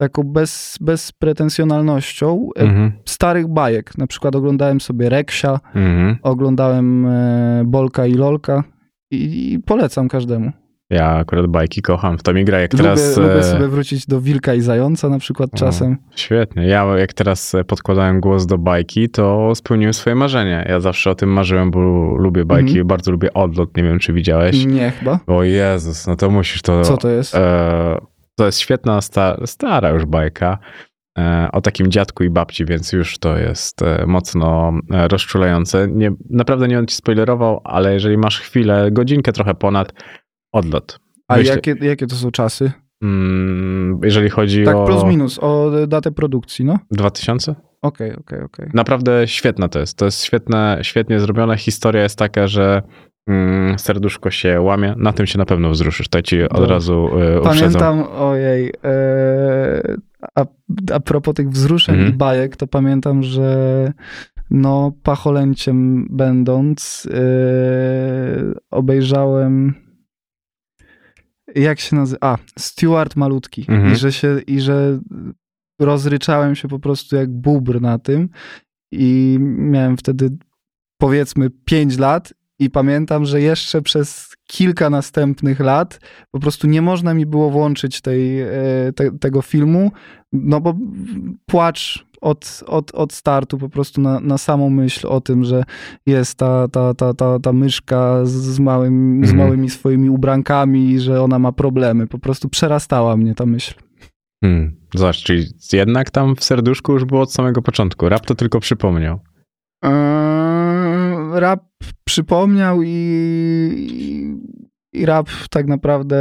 taką bez, bezpretensjonalnością e, Mhm. starych bajek. Na przykład oglądałem sobie Reksia, Mhm. oglądałem e, Bolka i Lolka i, i polecam każdemu. Ja akurat bajki kocham. W to mi gra jak Lubię, teraz... lubię e, sobie wrócić do Wilka i Zająca na przykład O. czasem. Świetnie. Ja jak teraz e, podkładałem głos do bajki, to spełniłem swoje marzenie. Ja zawsze o tym marzyłem, bo lubię bajki, Mhm. bardzo lubię odlot. Nie wiem, czy widziałeś. Nie chyba. O Jezus, no to musisz to... Co to jest? E, to jest świetna, sta, stara już bajka e, o takim dziadku i babci, więc już to jest mocno rozczulające. Nie, naprawdę nie będę ci spoilerował, ale jeżeli masz chwilę, godzinkę trochę ponad, odlot. A Myślę- jakie, jakie to są czasy? Mm, jeżeli chodzi Tak o plus minus, o datę produkcji, no? 2000? Okej, okej, okej. Naprawdę świetna to jest. To jest świetne, świetnie zrobione. Historia jest taka, że mm, serduszko się łamie. Na tym się na pewno wzruszysz. To ci od Dobrze. razu y. Pamiętam, ojej, e, a, a propos tych wzruszeń Mhm. i bajek, to pamiętam, że no pacholęciem będąc e, obejrzałem jak się nazywa? A, Stuart Malutki. Mhm. I, że się, I że rozryczałem się po prostu jak bubr na tym i miałem wtedy powiedzmy 5 lat i pamiętam, że jeszcze przez kilka następnych lat po prostu nie można mi było włączyć tej, e, te, tego filmu, no bo płacz od, od, od startu po prostu na, na samą myśl o tym, że jest ta, ta, ta, ta, ta myszka z, z, małym, z Mhm. małymi swoimi ubrankami i że ona ma problemy. Po prostu przerastała mnie ta myśl. Hmm. Zobacz, czyli jednak tam w serduszku już było od samego początku. Rap to tylko przypomniał. Eee, Rap przypomniał i, i, i rap tak naprawdę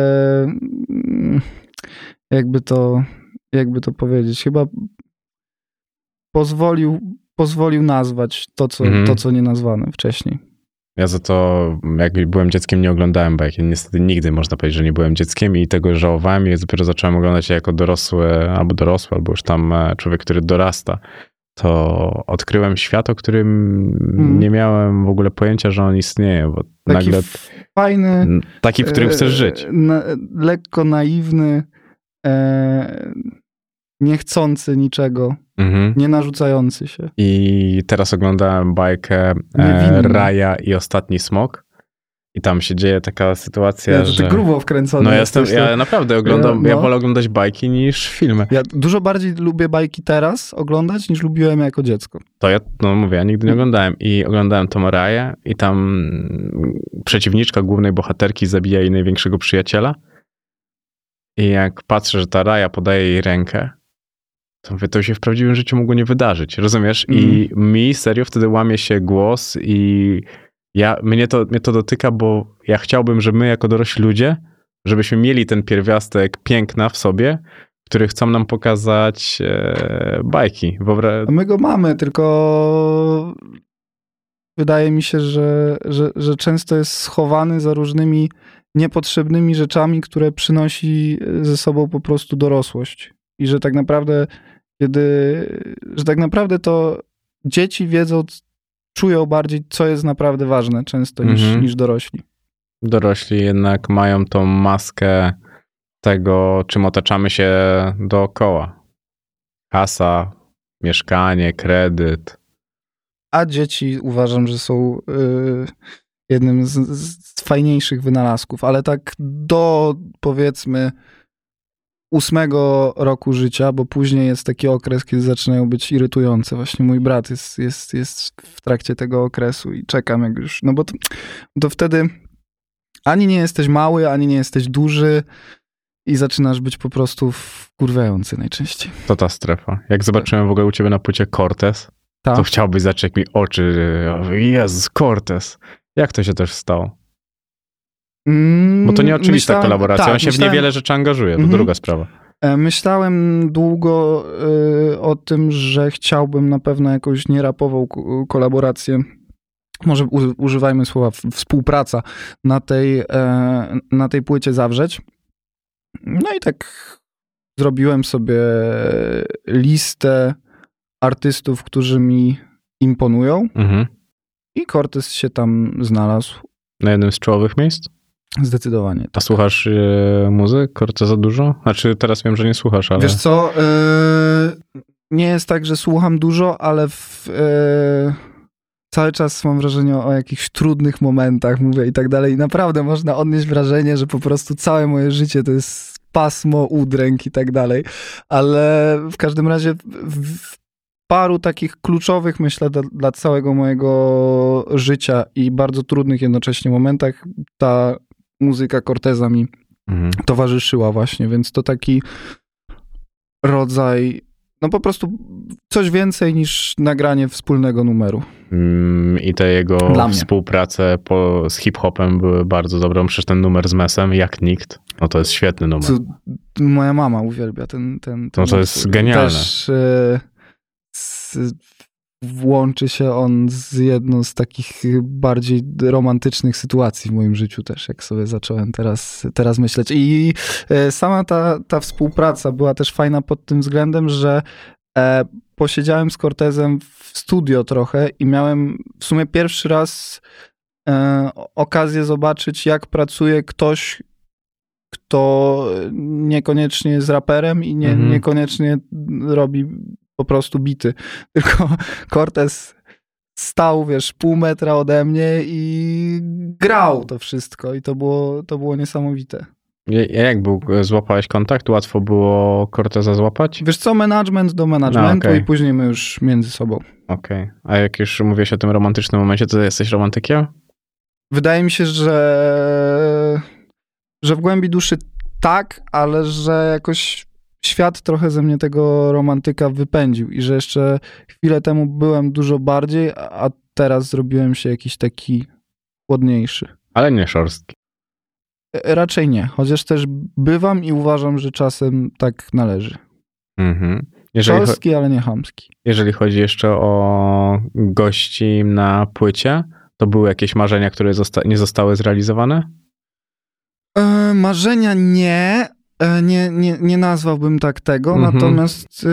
mm, jakby to, jakby to powiedzieć, chyba pozwolił, pozwolił nazwać to co, Mhm. to, co nie nazwane wcześniej. Ja za to, jak byłem dzieckiem, nie oglądałem bajki. Niestety nigdy można powiedzieć, że nie byłem dzieckiem i tego żałowałem i dopiero zacząłem oglądać je jako dorosły, albo dorosły, albo już tam e, człowiek, który dorasta. To odkryłem świat, o którym Mhm. nie miałem w ogóle pojęcia, że on istnieje, bo Taki nagle fajny, taki, w którym e, chcesz żyć. Na, lekko naiwny, e, niechcący niczego, Mhm. nie narzucający się. I teraz oglądałem bajkę e. Raja i Ostatni Smok. I tam się dzieje taka sytuacja, Ja, to ty że... grubo wkręcony No ja, jestem, ja naprawdę oglądam, Ja- ja no. wolę oglądać bajki niż filmy. Ja dużo bardziej lubię bajki teraz oglądać, niż lubiłem jako dziecko. To ja, no mówię, ja nigdy nie oglądałem. I oglądałem tą Raję i tam przeciwniczka głównej bohaterki zabija jej największego przyjaciela. I jak patrzę, że ta Raja podaje jej rękę, to mówię, to się w prawdziwym życiu mogło nie wydarzyć, rozumiesz? I mi serio wtedy łamie się głos i ja, mnie, to, mnie to dotyka, bo ja chciałbym, że my jako dorośli ludzie, żebyśmy mieli ten pierwiastek piękna w sobie, który chcą nam pokazać e, bajki. Wyobra- A my go mamy, tylko wydaje mi się, że, że, że często jest schowany za różnymi niepotrzebnymi rzeczami, które przynosi ze sobą po prostu dorosłość. I że tak naprawdę, kiedy, że tak naprawdę to dzieci wiedzą, czują bardziej, co jest naprawdę ważne często niż, Mhm. niż dorośli. dorośli jednak mają tą maskę tego, czym otaczamy się dookoła. Kasa, mieszkanie, kredyt. A dzieci uważam, że są y, jednym z, z fajniejszych wynalazków, ale tak do powiedzmy ósmego roku życia, bo później jest taki okres, kiedy zaczynają być irytujące. Właśnie mój brat jest, jest, jest w trakcie tego okresu i czekam jak już, no bo to, to wtedy ani nie jesteś mały, ani nie jesteś duży i zaczynasz być po prostu wkurwiający najczęściej. To ta strefa. Jak zobaczyłem w ogóle u ciebie na płycie Cortez, Tak. to chciałbyś zacząć mi oczy, Jezus, Cortez. Jak to się też stało? Mm, Bo to nie oczywista myślałem- kolaboracja, tak, on się myślałem- w niewiele rzeczy angażuje, to Mhm. druga sprawa. E, Myślałem długo e, o tym, że chciałbym na pewno jakąś nierapową ko- kolaborację. Może używajmy słowa współpraca na tej, e, na tej płycie zawrzeć. No i tak zrobiłem sobie listę artystów, którzy mi imponują Mhm. i Cortez się tam znalazł. Na jednym z czołowych miejsc? Zdecydowanie. A słuchasz e, muzyk Corteza dużo? Znaczy teraz wiem, że nie słuchasz, ale... Wiesz co, yy, nie jest tak, że słucham dużo, ale w, yy, cały czas mam wrażenie o jakichś trudnych momentach, mówię i tak dalej. I naprawdę można odnieść wrażenie, że po prostu całe moje życie to jest pasmo, udręk i tak dalej. Ale w każdym razie w, w paru takich kluczowych, myślę, dla, dla całego mojego życia i bardzo trudnych jednocześnie momentach ta muzyka Corteza mi Mhm. towarzyszyła właśnie, więc to taki rodzaj, no po prostu coś więcej niż nagranie wspólnego numeru. Mm, I te jego współprace po, z hip-hopem były bardzo dobre. Przecież ten numer z Mesem, jak nikt, no to jest świetny numer. Co, moja mama uwielbia ten, ten, ten No to jest utwór. genialne. Też e, z, włączy się on z jedną z takich bardziej romantycznych sytuacji w moim życiu też, jak sobie zacząłem teraz, teraz myśleć. I e, sama ta, ta współpraca była też fajna pod tym względem, że e, posiedziałem z Cortezem w studio trochę i miałem w sumie pierwszy raz e, okazję zobaczyć, jak pracuje ktoś, kto niekoniecznie jest raperem i nie, Mhm. niekoniecznie robi po prostu bity. Tylko Cortez stał, wiesz, pół metra ode mnie i grał to wszystko i to było, to było niesamowite. Ja- Jak był, złapałeś kontakt? Łatwo było Corteza złapać? Wiesz co, management do managementu No, okej. i później my już między sobą. Okej. A jak już mówiłeś o tym romantycznym momencie, to jesteś romantykiem? Wydaje mi się, że, że w głębi duszy tak, ale że jakoś świat trochę ze mnie tego romantyka wypędził i że jeszcze chwilę temu byłem dużo bardziej, a teraz zrobiłem się jakiś taki chłodniejszy. Ale nie szorstki. E, Raczej nie, chociaż też bywam i uważam, że czasem tak należy. Mhm. Szorstki, ale nie chamski. jeżeli chodzi jeszcze o gości na płycie, to były jakieś marzenia, które zosta- nie zostały zrealizowane? E, marzenia nie, nie, nie, nie nazwałbym tak tego, Mhm. natomiast e,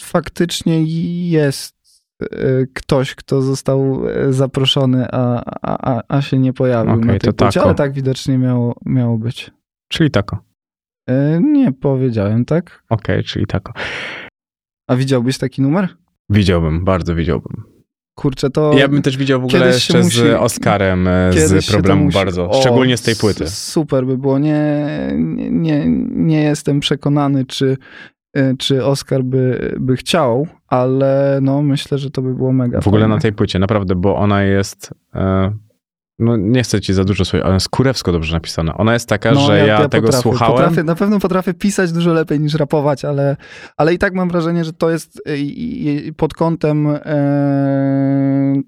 faktycznie jest e, ktoś, kto został e, zaproszony, a, a, a, a się nie pojawił Okej, na tej płycie, ale tak widocznie miało, miało być. Czyli tako. E, nie powiedziałem, tak? Okej, czyli tako. A widziałbyś taki numer? Widziałbym, bardzo widziałbym. Kurczę, to... Ja bym też widział w ogóle jeszcze musi- z Oscarem e, z się to problemu musi- bardzo, O, szczególnie z tej płyty. Super by było. Nie, nie, nie, nie jestem przekonany, czy, e, czy Oscar by, by chciał, ale no myślę, że to by było mega W ogóle fajne. na tej płycie, naprawdę, bo ona jest. E, no nie chcę ci za dużo słuchać, ale jest kurewsko dobrze napisana. Ona jest taka, No, że ja, tego potrafię, słuchałem. Potrafię, na pewno potrafię pisać dużo lepiej niż rapować, ale, ale i tak mam wrażenie, że to jest pod kątem e,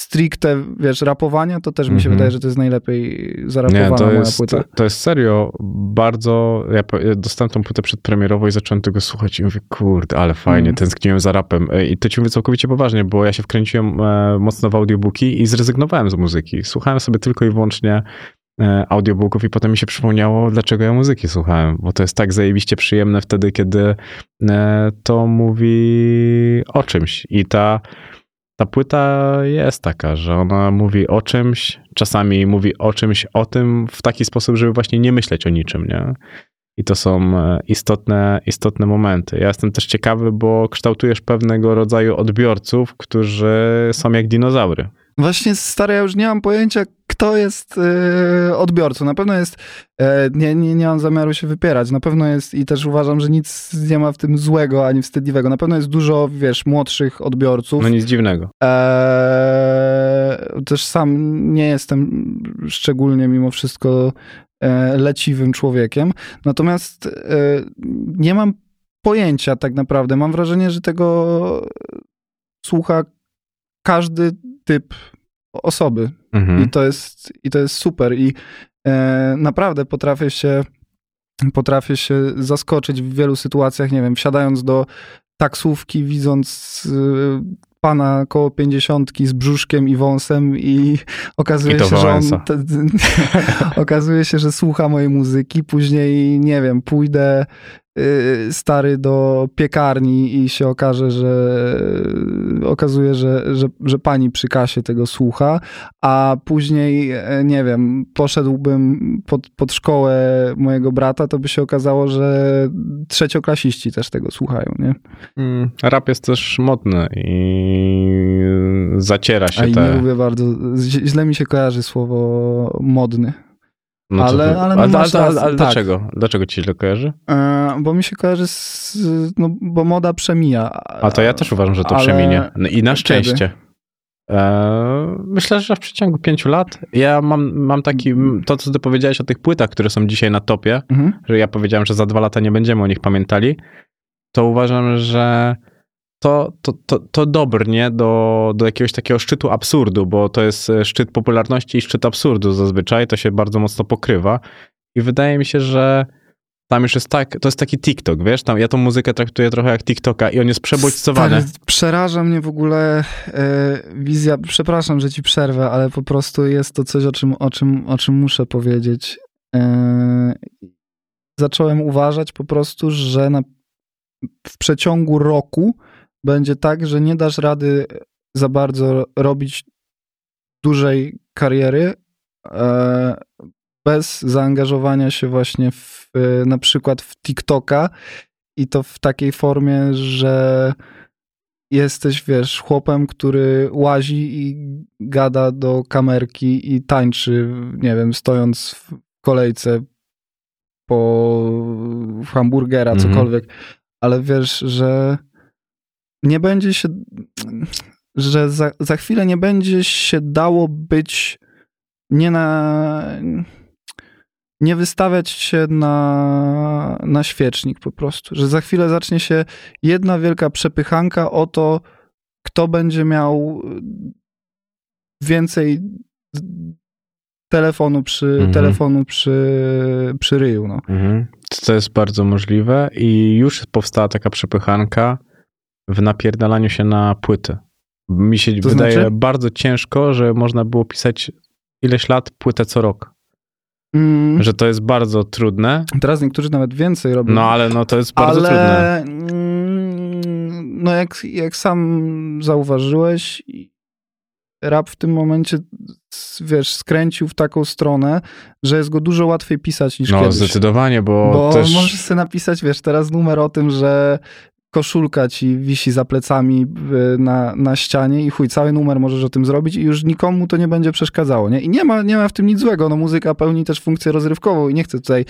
stricte, wiesz, rapowania, to też mi się Mhm. wydaje, że to jest najlepiej zarapowana Nie, to moja jest, płyta. to jest serio bardzo. Ja dostałem tą płytę przedpremierową i zacząłem tego słuchać i mówię, kurde, ale fajnie, Mm. tęskniłem za rapem. E, I to ci mówię całkowicie poważnie, bo ja się wkręciłem e, mocno w audiobooki i zrezygnowałem z muzyki. Słuchałem sobie tylko i wyłącznie e, audiobooków i potem mi się przypomniało, dlaczego ja muzyki słuchałem, bo to jest tak zajebiście przyjemne wtedy, kiedy e, to mówi o czymś i ta ta płyta jest taka, że ona mówi o czymś, czasami mówi o czymś, o tym w taki sposób, żeby właśnie nie myśleć o niczym, nie? I to są e, istotne, istotne momenty. Ja jestem też ciekawy, bo kształtujesz pewnego rodzaju odbiorców, którzy są jak dinozaury. Właśnie stary, ja już nie mam pojęcia, kto jest e, odbiorcą. Na pewno jest, e, nie, nie, nie mam zamiaru się wypierać, na pewno jest i też uważam, że nic nie ma w tym złego ani wstydliwego. Na pewno jest dużo, wiesz, młodszych odbiorców. No nic dziwnego. E, też sam nie jestem szczególnie mimo wszystko leciwym człowiekiem. Natomiast nie mam pojęcia tak naprawdę. Mam wrażenie, że tego słucha każdy typ osoby. Mhm. I to jest, i to jest super. I e, naprawdę potrafię się, potrafię się zaskoczyć w wielu sytuacjach, nie wiem, wsiadając do taksówki, widząc y, pana koło pięćdziesiątki z brzuszkiem i wąsem i okazuje I się, że on te, okazuje się, że słucha mojej muzyki, później nie wiem, pójdę stary do piekarni i się okaże, że okazuje, że, że, że pani przy kasie tego słucha, a później, e, nie wiem, poszedłbym pod, pod szkołę mojego brata, to by się okazało, że trzecioklasiści też tego słuchają, nie? Mm, Rap jest też modny i zaciera się A te... nie lubię bardzo, źle mi się kojarzy słowo modny. No ale- ty- ale no ale, ale, ale tak. dlaczego? Dlaczego ci źle kojarzy? E, bo mi się kojarzy z, no, bo moda przemija. A to ja też uważam, że to przeminie. No I na szczęście. E, myślę, że w przeciągu pięciu lat ja mam, mam taki, to co ty powiedziałeś o tych płytach, które są dzisiaj na topie, Mhm. że ja powiedziałem, że za dwa lata nie będziemy o nich pamiętali, to uważam, że to, to, to, to dobrnie do, do jakiegoś takiego szczytu absurdu, bo to jest e, szczyt popularności i szczyt absurdu zazwyczaj, to się bardzo mocno pokrywa i wydaje mi się, że tam już jest tak, to jest taki TikTok, wiesz, tam ja tą muzykę traktuję trochę jak TikToka i on jest przebodźcowany. Stary, przeraża mnie w ogóle e, wizja, przepraszam, że ci przerwę, ale po prostu jest to coś, o czym, o czym, o czym muszę powiedzieć. E, zacząłem uważać po prostu, że na, w przeciągu roku będzie tak, że nie dasz rady za bardzo robić dużej kariery e, bez zaangażowania się właśnie w, e, na przykład w TikToka i to w takiej formie, że jesteś, wiesz, chłopem, który łazi i gada do kamerki i tańczy, nie wiem, stojąc w kolejce po hamburgera, Mhm. cokolwiek, ale wiesz, że nie będzie się, że za, za chwilę nie będzie się dało być nie na nie wystawiać się na, na świecznik po prostu. Że za chwilę zacznie się jedna wielka przepychanka o to, kto będzie miał więcej telefonu przy, Mhm. telefonu przy, przy ryju. No. Mhm. To jest bardzo możliwe i już powstała taka przepychanka w napierdalaniu się na płyty. Mi się To wydaje znaczy? bardzo ciężko, że można było pisać ileś lat płytę co rok. Mm, Że to jest bardzo trudne, teraz niektórzy nawet więcej robią. no ale no to jest bardzo trudne. ale mm, no jak, jak sam zauważyłeś, rap w tym momencie wiesz, skręcił w taką stronę, że jest go dużo łatwiej pisać niż No kiedyś. zdecydowanie, bo, Bo też... możesz sobie napisać, wiesz, teraz numer o tym, że koszulka ci wisi za plecami y, na, na ścianie i chuj, cały numer możesz o tym zrobić i już nikomu to nie będzie przeszkadzało, nie? I nie ma, nie ma w tym nic złego, no muzyka pełni też funkcję rozrywkową i nie chcę tutaj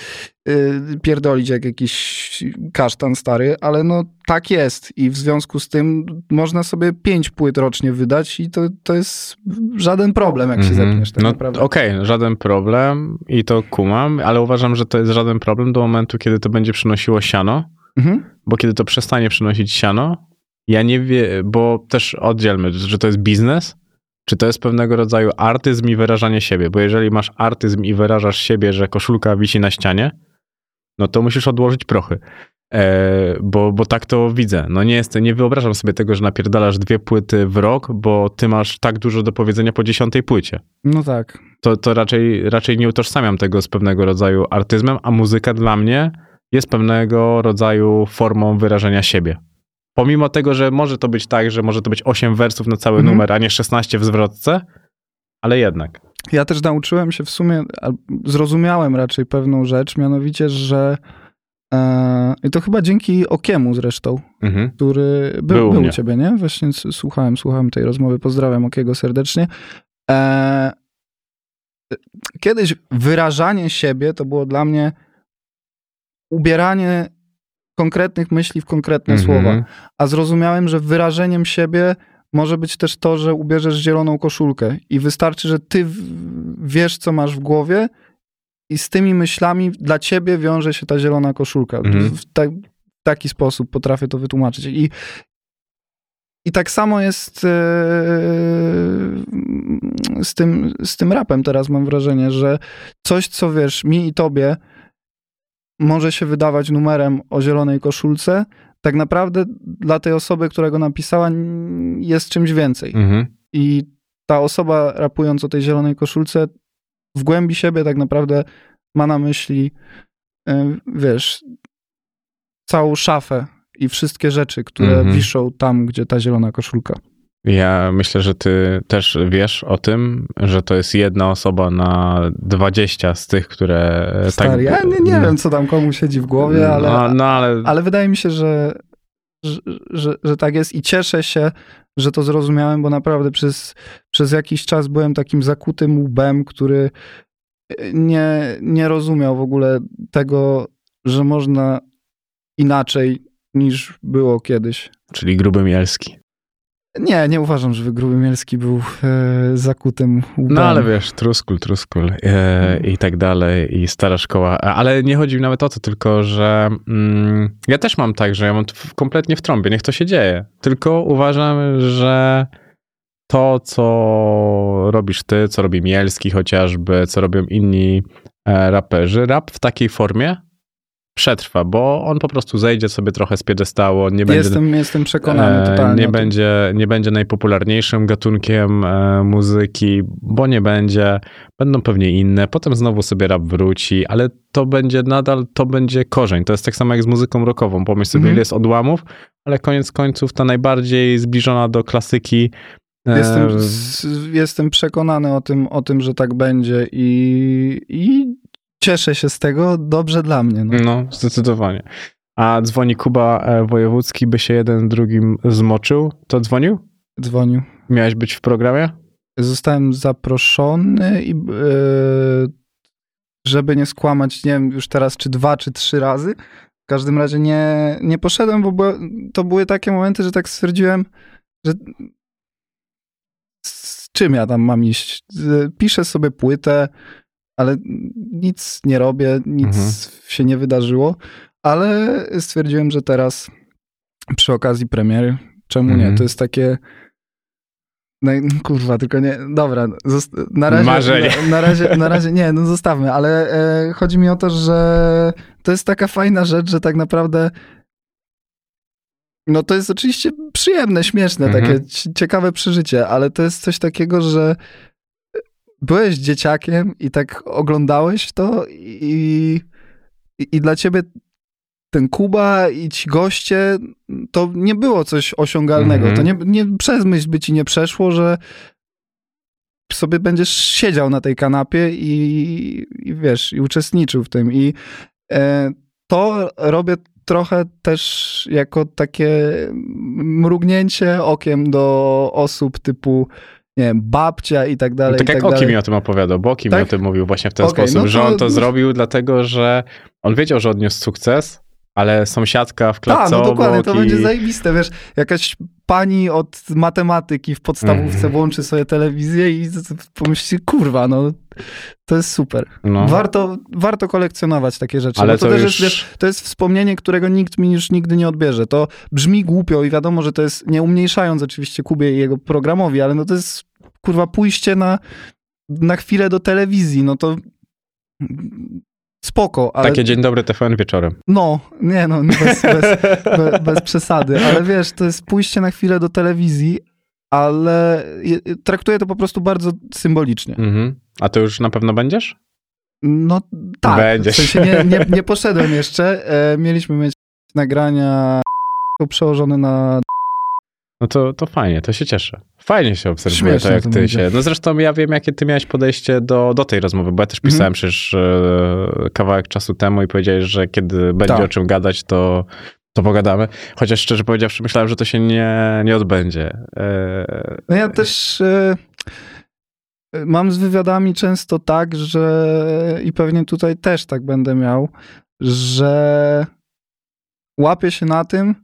y, pierdolić jak jakiś kasztan stary, ale no tak jest i w związku z tym można sobie pięć płyt rocznie wydać i to, to jest żaden problem, jak się Mhm. zepniesz tak no, naprawdę. Okej, żaden problem i to kumam, ale uważam, że to jest żaden problem do momentu, kiedy to będzie przynosiło siano, Mhm. bo kiedy to przestanie przynosić siano, ja nie wiem, bo też oddzielmy, że to jest biznes, czy to jest pewnego rodzaju artyzm i wyrażanie siebie, bo jeżeli masz artyzm i wyrażasz siebie, że koszulka wisi na ścianie, no to musisz odłożyć prochy. E, bo, bo tak to widzę. No nie jest, nie wyobrażam sobie tego, że napierdalasz dwie płyty w rok, bo ty masz tak dużo do powiedzenia po dziesiątej płycie No tak. to, to raczej, raczej nie utożsamiam tego z pewnego rodzaju artyzmem, a muzyka dla mnie jest pewnego rodzaju formą wyrażenia siebie. Pomimo tego, że może to być tak, że może to być 8 wersów na cały Mhm. numer, a nie 16 w zwrotce, ale jednak. Ja też nauczyłem się w sumie, zrozumiałem raczej pewną rzecz, mianowicie, że E, I to chyba dzięki Okiemu zresztą, Mhm. który był, Był u był, u ciebie, nie? Właśnie słuchałem, słuchałem tej rozmowy. Pozdrawiam Okiego serdecznie. E, kiedyś wyrażanie siebie to było dla mnie ubieranie konkretnych myśli w konkretne Mhm. słowa. A zrozumiałem, że wyrażeniem siebie może być też to, że ubierzesz zieloną koszulkę i wystarczy, że ty wiesz, co masz w głowie i z tymi myślami dla ciebie wiąże się ta zielona koszulka. Mhm. W ta, w taki sposób potrafię to wytłumaczyć. I, i tak samo jest e, z, tym, z tym rapem teraz mam wrażenie, że coś, co wiesz, mi i tobie może się wydawać numerem o zielonej koszulce, tak naprawdę dla tej osoby, która go napisała, jest czymś więcej. Mhm. I ta osoba rapując o tej zielonej koszulce w głębi siebie tak naprawdę ma na myśli, y, wiesz, całą szafę i wszystkie rzeczy, które Mhm. wiszą tam, gdzie ta zielona koszulka. Ja myślę, że ty też wiesz o tym, że to jest jedna osoba na 20 z tych, które Stary, tak... ja nie, nie wiem, co tam komu siedzi w głowie, ale, No, no ale... ale wydaje mi się, że, że, że, że tak jest i cieszę się, że to zrozumiałem, bo naprawdę przez, przez jakiś czas byłem takim zakutym łbem, który nie, nie rozumiał w ogóle tego, że można inaczej niż było kiedyś. Czyli Gruby Mielski. Nie, nie uważam, żeby Gruby Mielski był e, zakutym łbem. No ale wiesz, truskul, truskul e, i tak dalej i stara szkoła. Ale nie chodzi mi nawet o to, tylko że mm, ja też mam tak, że ja mam kompletnie w trąbie, niech to się dzieje. Tylko uważam, że to, co robisz ty, co robi Mielski chociażby, co robią inni e, raperzy, rap w takiej formie przetrwa, bo on po prostu zejdzie sobie trochę z piedestału, nie będzie... Jestem, jestem przekonany E, totalnie. Nie będzie, nie będzie najpopularniejszym gatunkiem e, muzyki, bo nie będzie. Będą pewnie inne. Potem znowu sobie rap wróci, ale to będzie nadal, to będzie korzeń. To jest tak samo jak z muzyką rockową. Pomyśl sobie, Mhm. ile jest odłamów, ale koniec końców ta najbardziej zbliżona do klasyki. e, Jestem, s- jestem przekonany o tym, o tym, że tak będzie i, i cieszę się z tego. Dobrze dla mnie. No. No, zdecydowanie. A dzwoni Kuba e, Wojewódzki, by się jeden drugim zmoczył. To dzwonił? Dzwonił. Miałeś być w programie? Zostałem zaproszony i e, żeby nie skłamać, nie wiem już teraz czy dwa, czy trzy razy. W każdym razie nie, nie poszedłem, bo to były takie momenty, że tak stwierdziłem, że z czym ja tam mam iść? Piszę sobie płytę, ale nic nie robię, nic Mhm. się nie wydarzyło, ale stwierdziłem, że teraz przy okazji premiery, czemu Mhm. nie? To jest takie no, kurwa, tylko nie, dobra, na razie, Marzenie. na, na razie, na razie, nie, no zostawmy, ale e, chodzi mi o to, że to jest taka fajna rzecz, że tak naprawdę no to jest oczywiście przyjemne, śmieszne, Mhm. takie ci- ciekawe przeżycie, ale to jest coś takiego, że byłeś dzieciakiem i tak oglądałeś to i, i, i dla ciebie ten Kuba i ci goście, to nie było coś osiągalnego. Mhm. To nie, nie przez myśl by ci nie przeszło, że sobie będziesz siedział na tej kanapie i, i wiesz, i uczestniczył w tym. I e, to robię trochę też jako takie mrugnięcie okiem do osób typu nie wiem, babcia i tak dalej. tak i jak tak Oki mi o tym opowiadał, bo Oki mi Tak? o tym mówił właśnie w ten Okej, sposób, no że to- on to zrobił dlatego, że on wiedział, że odniósł sukces, ale sąsiadka w Tak, klatce no dokładnie, to obok będzie i... zajebiste, wiesz, jakaś pani od matematyki w podstawówce Mhm. włączy sobie telewizję i pomyśli, kurwa, no to jest super. No, Warto, warto kolekcjonować takie rzeczy, ale to, to też już... jest, wiesz, to jest wspomnienie, którego nikt mi już nigdy nie odbierze. To brzmi głupio i wiadomo, że to jest, nie umniejszając oczywiście Kubie i jego programowi, ale no to jest, kurwa, pójście na, na chwilę do telewizji, no to spoko, ale Takie dzień dobry TVN wieczorem. no, nie no, bez, bez, be, bez przesady, ale wiesz, to jest pójście na chwilę do telewizji, ale traktuję to po prostu bardzo symbolicznie. Mhm. A to już na pewno będziesz? No tak, Będziesz. w sensie nie, nie, nie poszedłem jeszcze, e, mieliśmy mieć nagrania przełożone na No to, to fajnie, to się cieszę. Fajnie się obserwuje Śmiesznie to, jak to ty będzie. się... No zresztą ja wiem, jakie ty miałeś podejście do, do tej rozmowy, bo ja też pisałem przecież e, kawałek czasu temu i powiedziałeś, że kiedy będzie Tak. o czym gadać, to, to pogadamy. Chociaż szczerze powiedziawszy, myślałem, że to się nie, nie odbędzie. E, No ja też e, mam z wywiadami często tak, że i pewnie tutaj też tak będę miał, że łapię się na tym,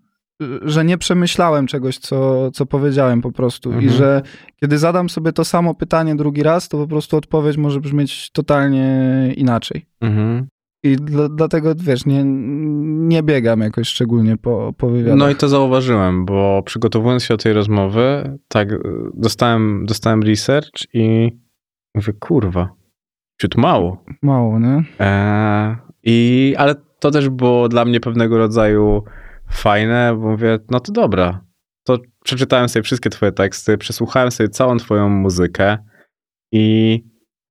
że nie przemyślałem czegoś, co, co powiedziałem po prostu. I Mhm. że kiedy zadam sobie to samo pytanie drugi raz, to po prostu odpowiedź może brzmieć totalnie inaczej. mhm. I dla, dlatego, wiesz, nie, nie biegam jakoś szczególnie po, po wywiadach. No i to zauważyłem, bo przygotowując się do tej rozmowy, tak e, dostałem, dostałem research i mówię, kurwa, ciut mało. Mało, nie? Eee, i, ale to też było dla mnie pewnego rodzaju fajne, bo mówię, no to dobra. To przeczytałem sobie wszystkie twoje teksty, przesłuchałem sobie całą twoją muzykę i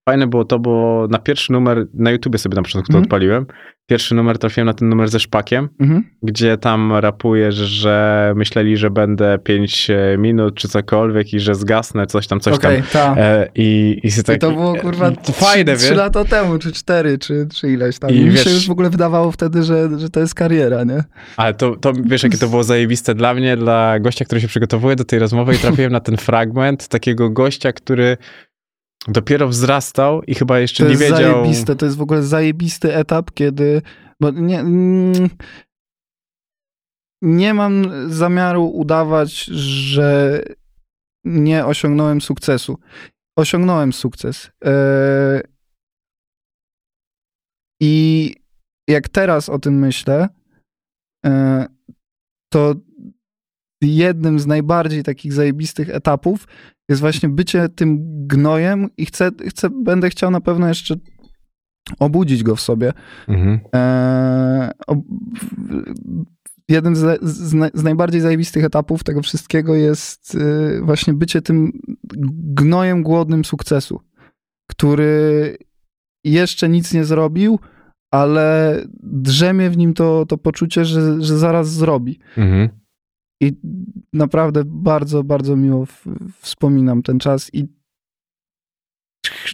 fajne było to, bo na pierwszy numer, na YouTubie sobie na początku to Mhm. odpaliłem, pierwszy numer trafiłem na ten numer ze Szpakiem, Mhm. gdzie tam rapujesz, że myśleli, że będę 5 minut czy cokolwiek i że zgasnę, coś tam, coś Okej, tam. tak. E, I, i, tak, I to było kurwa e, fajne, trzy, wiesz? lata temu, czy cztery, czy, czy ileś tam. I I mi wiesz- się już w ogóle wydawało wtedy, że, że to jest kariera, nie? Ale to, to wiesz, jakie to było zajebiste dla mnie, dla gościa, który się przygotowuje do tej rozmowy i trafiłem na ten fragment takiego gościa, który dopiero wzrastał i chyba jeszcze To nie jest wiedział... zajebiste, to jest w ogóle zajebisty etap, kiedy bo nie, mm, nie mam zamiaru udawać, że nie osiągnąłem sukcesu. Osiągnąłem sukces. E, I jak teraz o tym myślę, e, to jednym z najbardziej takich zajebistych etapów jest właśnie bycie tym gnojem i chcę, chcę, będę chciał na pewno jeszcze obudzić go w sobie. Mhm. Eee, ob, jeden z, z, z najbardziej zajebistych etapów tego wszystkiego jest y, właśnie bycie tym gnojem głodnym sukcesu, który jeszcze nic nie zrobił, ale drzemie w nim to, to poczucie, że, że zaraz zrobi. Mhm. I naprawdę bardzo, bardzo miło w, wspominam ten czas i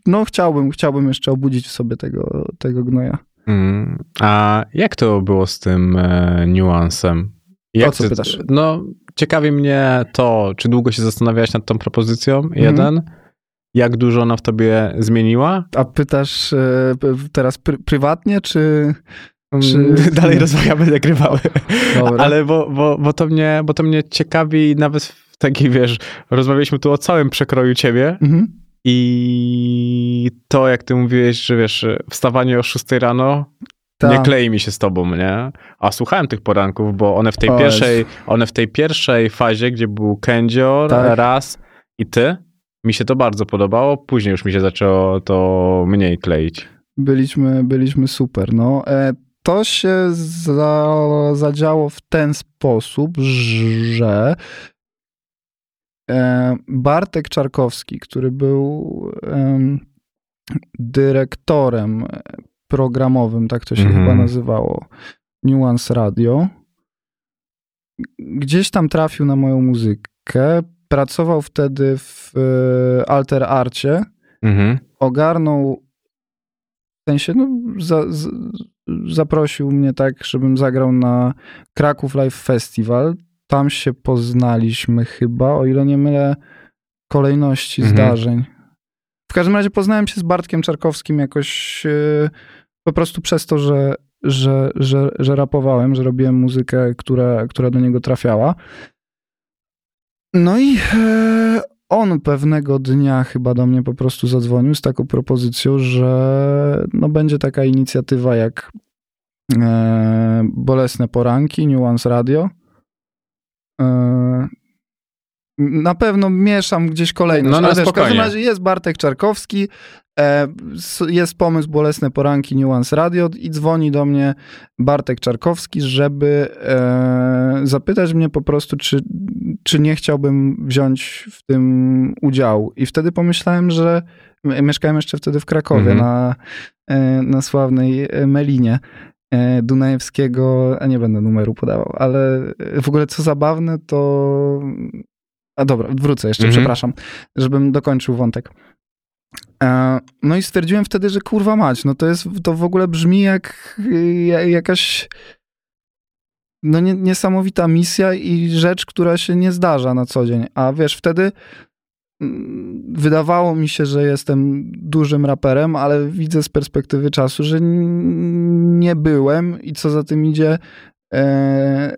no chciałbym, chciałbym jeszcze obudzić w sobie tego, tego gnoja. Mm. A jak to było z tym e, niuansem? Jak O co pytasz? No, ciekawi mnie to, czy długo się zastanawiałeś nad tą propozycją, Mhm. jeden, jak dużo ona w tobie zmieniła? A pytasz e, teraz pr- prywatnie, czy... Czy- Dalej rozmawiamy, nagrywały. Dobra. Ale bo, bo, bo, to mnie, bo to mnie ciekawi nawet w takiej, wiesz, rozmawialiśmy tu o całym przekroju ciebie Mhm. i to, jak ty mówiłeś, że wiesz, wstawanie o 6 rano Tak. nie klei mi się z tobą, nie? A słuchałem tych poranków, bo one w tej O pierwszej, one w tej pierwszej fazie, gdzie był Kędzior, Tak. raz i ty, mi się to bardzo podobało, później już mi się zaczęło to mniej kleić. Byliśmy, byliśmy super. No, e, to się za, zadziało w ten sposób, że e, Bartek Czarkowski, który był em, dyrektorem programowym, tak to się Mhm. chyba nazywało, Nuance Radio, gdzieś tam trafił na moją muzykę. Pracował wtedy w e, Alter Arcie Mhm. ogarnął, w sensie, no, za, z, zaprosił mnie tak, żebym zagrał na Kraków Live Festival. Tam się poznaliśmy chyba, o ile nie mylę kolejności Mhm. zdarzeń. W każdym razie poznałem się z Bartkiem Czarkowskim jakoś e, po prostu przez to, że, że, że, że rapowałem, że robiłem muzykę, która, która do niego trafiała. No i e, on pewnego dnia chyba do mnie po prostu zadzwonił z taką propozycją, że no będzie taka inicjatywa jak e, Bolesne Poranki, Nuance Radio. E, na pewno mieszam gdzieś kolejność, No, no, ale wiesz, w każdym razie jest Bartek Czarkowski, e, jest pomysł Bolesne Poranki, Nuance Radio i dzwoni do mnie Bartek Czarkowski, żeby e, zapytać mnie po prostu, czy, czy nie chciałbym wziąć w tym udziału. I wtedy pomyślałem, że mieszkałem jeszcze wtedy w Krakowie Mhm. na, e, na sławnej Melinie Dunajewskiego, a nie będę numeru podawał, ale w ogóle co zabawne, to A dobra, wrócę jeszcze, Mhm. przepraszam, żebym dokończył wątek. E, No i stwierdziłem wtedy, że kurwa mać, no to jest, to w ogóle brzmi jak ja- jakaś no nie, niesamowita misja i rzecz, która się nie zdarza na co dzień. A wiesz, wtedy mm, wydawało mi się, że jestem dużym raperem, ale widzę z perspektywy czasu, że nie byłem i co za tym idzie, e,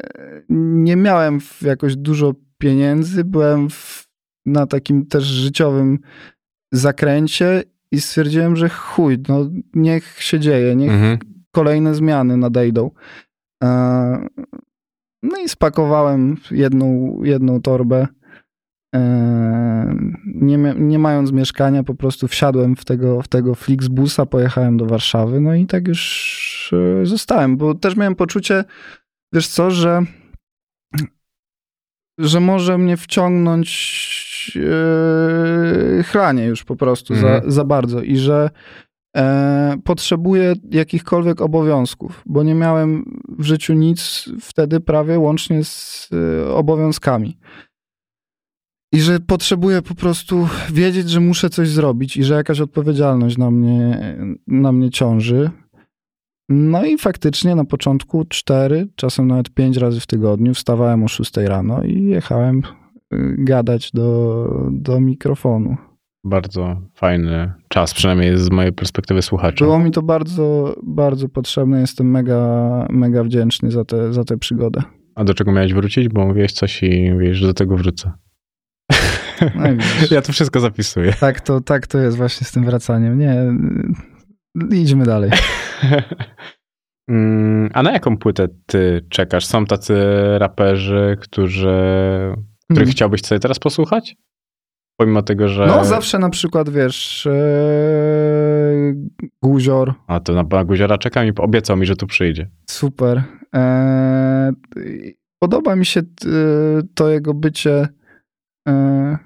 nie miałem jakoś dużo pieniędzy, byłem w, na takim też życiowym zakręcie i stwierdziłem, że chuj, no niech się dzieje, niech Mhm. kolejne zmiany nadejdą. E, No i spakowałem jedną, jedną torbę. E, Nie, nie mając mieszkania, po prostu wsiadłem w tego, w tego Flixbusa, pojechałem do Warszawy, no i tak już e, zostałem, bo też miałem poczucie, wiesz co, że że może mnie wciągnąć chlanie już po prostu za, Mhm. za bardzo i że e, potrzebuję jakichkolwiek obowiązków, bo nie miałem w życiu nic wtedy prawie łącznie z e, obowiązkami. I że potrzebuję po prostu wiedzieć, że muszę coś zrobić i że jakaś odpowiedzialność na mnie, na mnie ciąży. No i faktycznie na początku cztery, czasem nawet pięć razy w tygodniu wstawałem o 6 rano i jechałem y, gadać do, do mikrofonu. Bardzo fajny czas, przynajmniej z mojej perspektywy słuchacza. Było mi to bardzo, bardzo potrzebne. Jestem mega, mega wdzięczny za tę za tę przygodę. A do czego miałeś wrócić? Bo mówiłeś coś i mówisz, że do tego wrócę. No ja to wszystko zapisuję. Tak to, tak to jest właśnie z tym wracaniem. Nie, idźmy dalej. Mm, A na jaką płytę ty czekasz? Są tacy raperzy, którzy, których Mhm. chciałbyś sobie teraz posłuchać? Pomimo tego, że... No zawsze na przykład, wiesz, e, Guzior, A to na na Guziora czekam i obiecał mi, że tu przyjdzie. Super. E, podoba mi się t- to jego bycie e,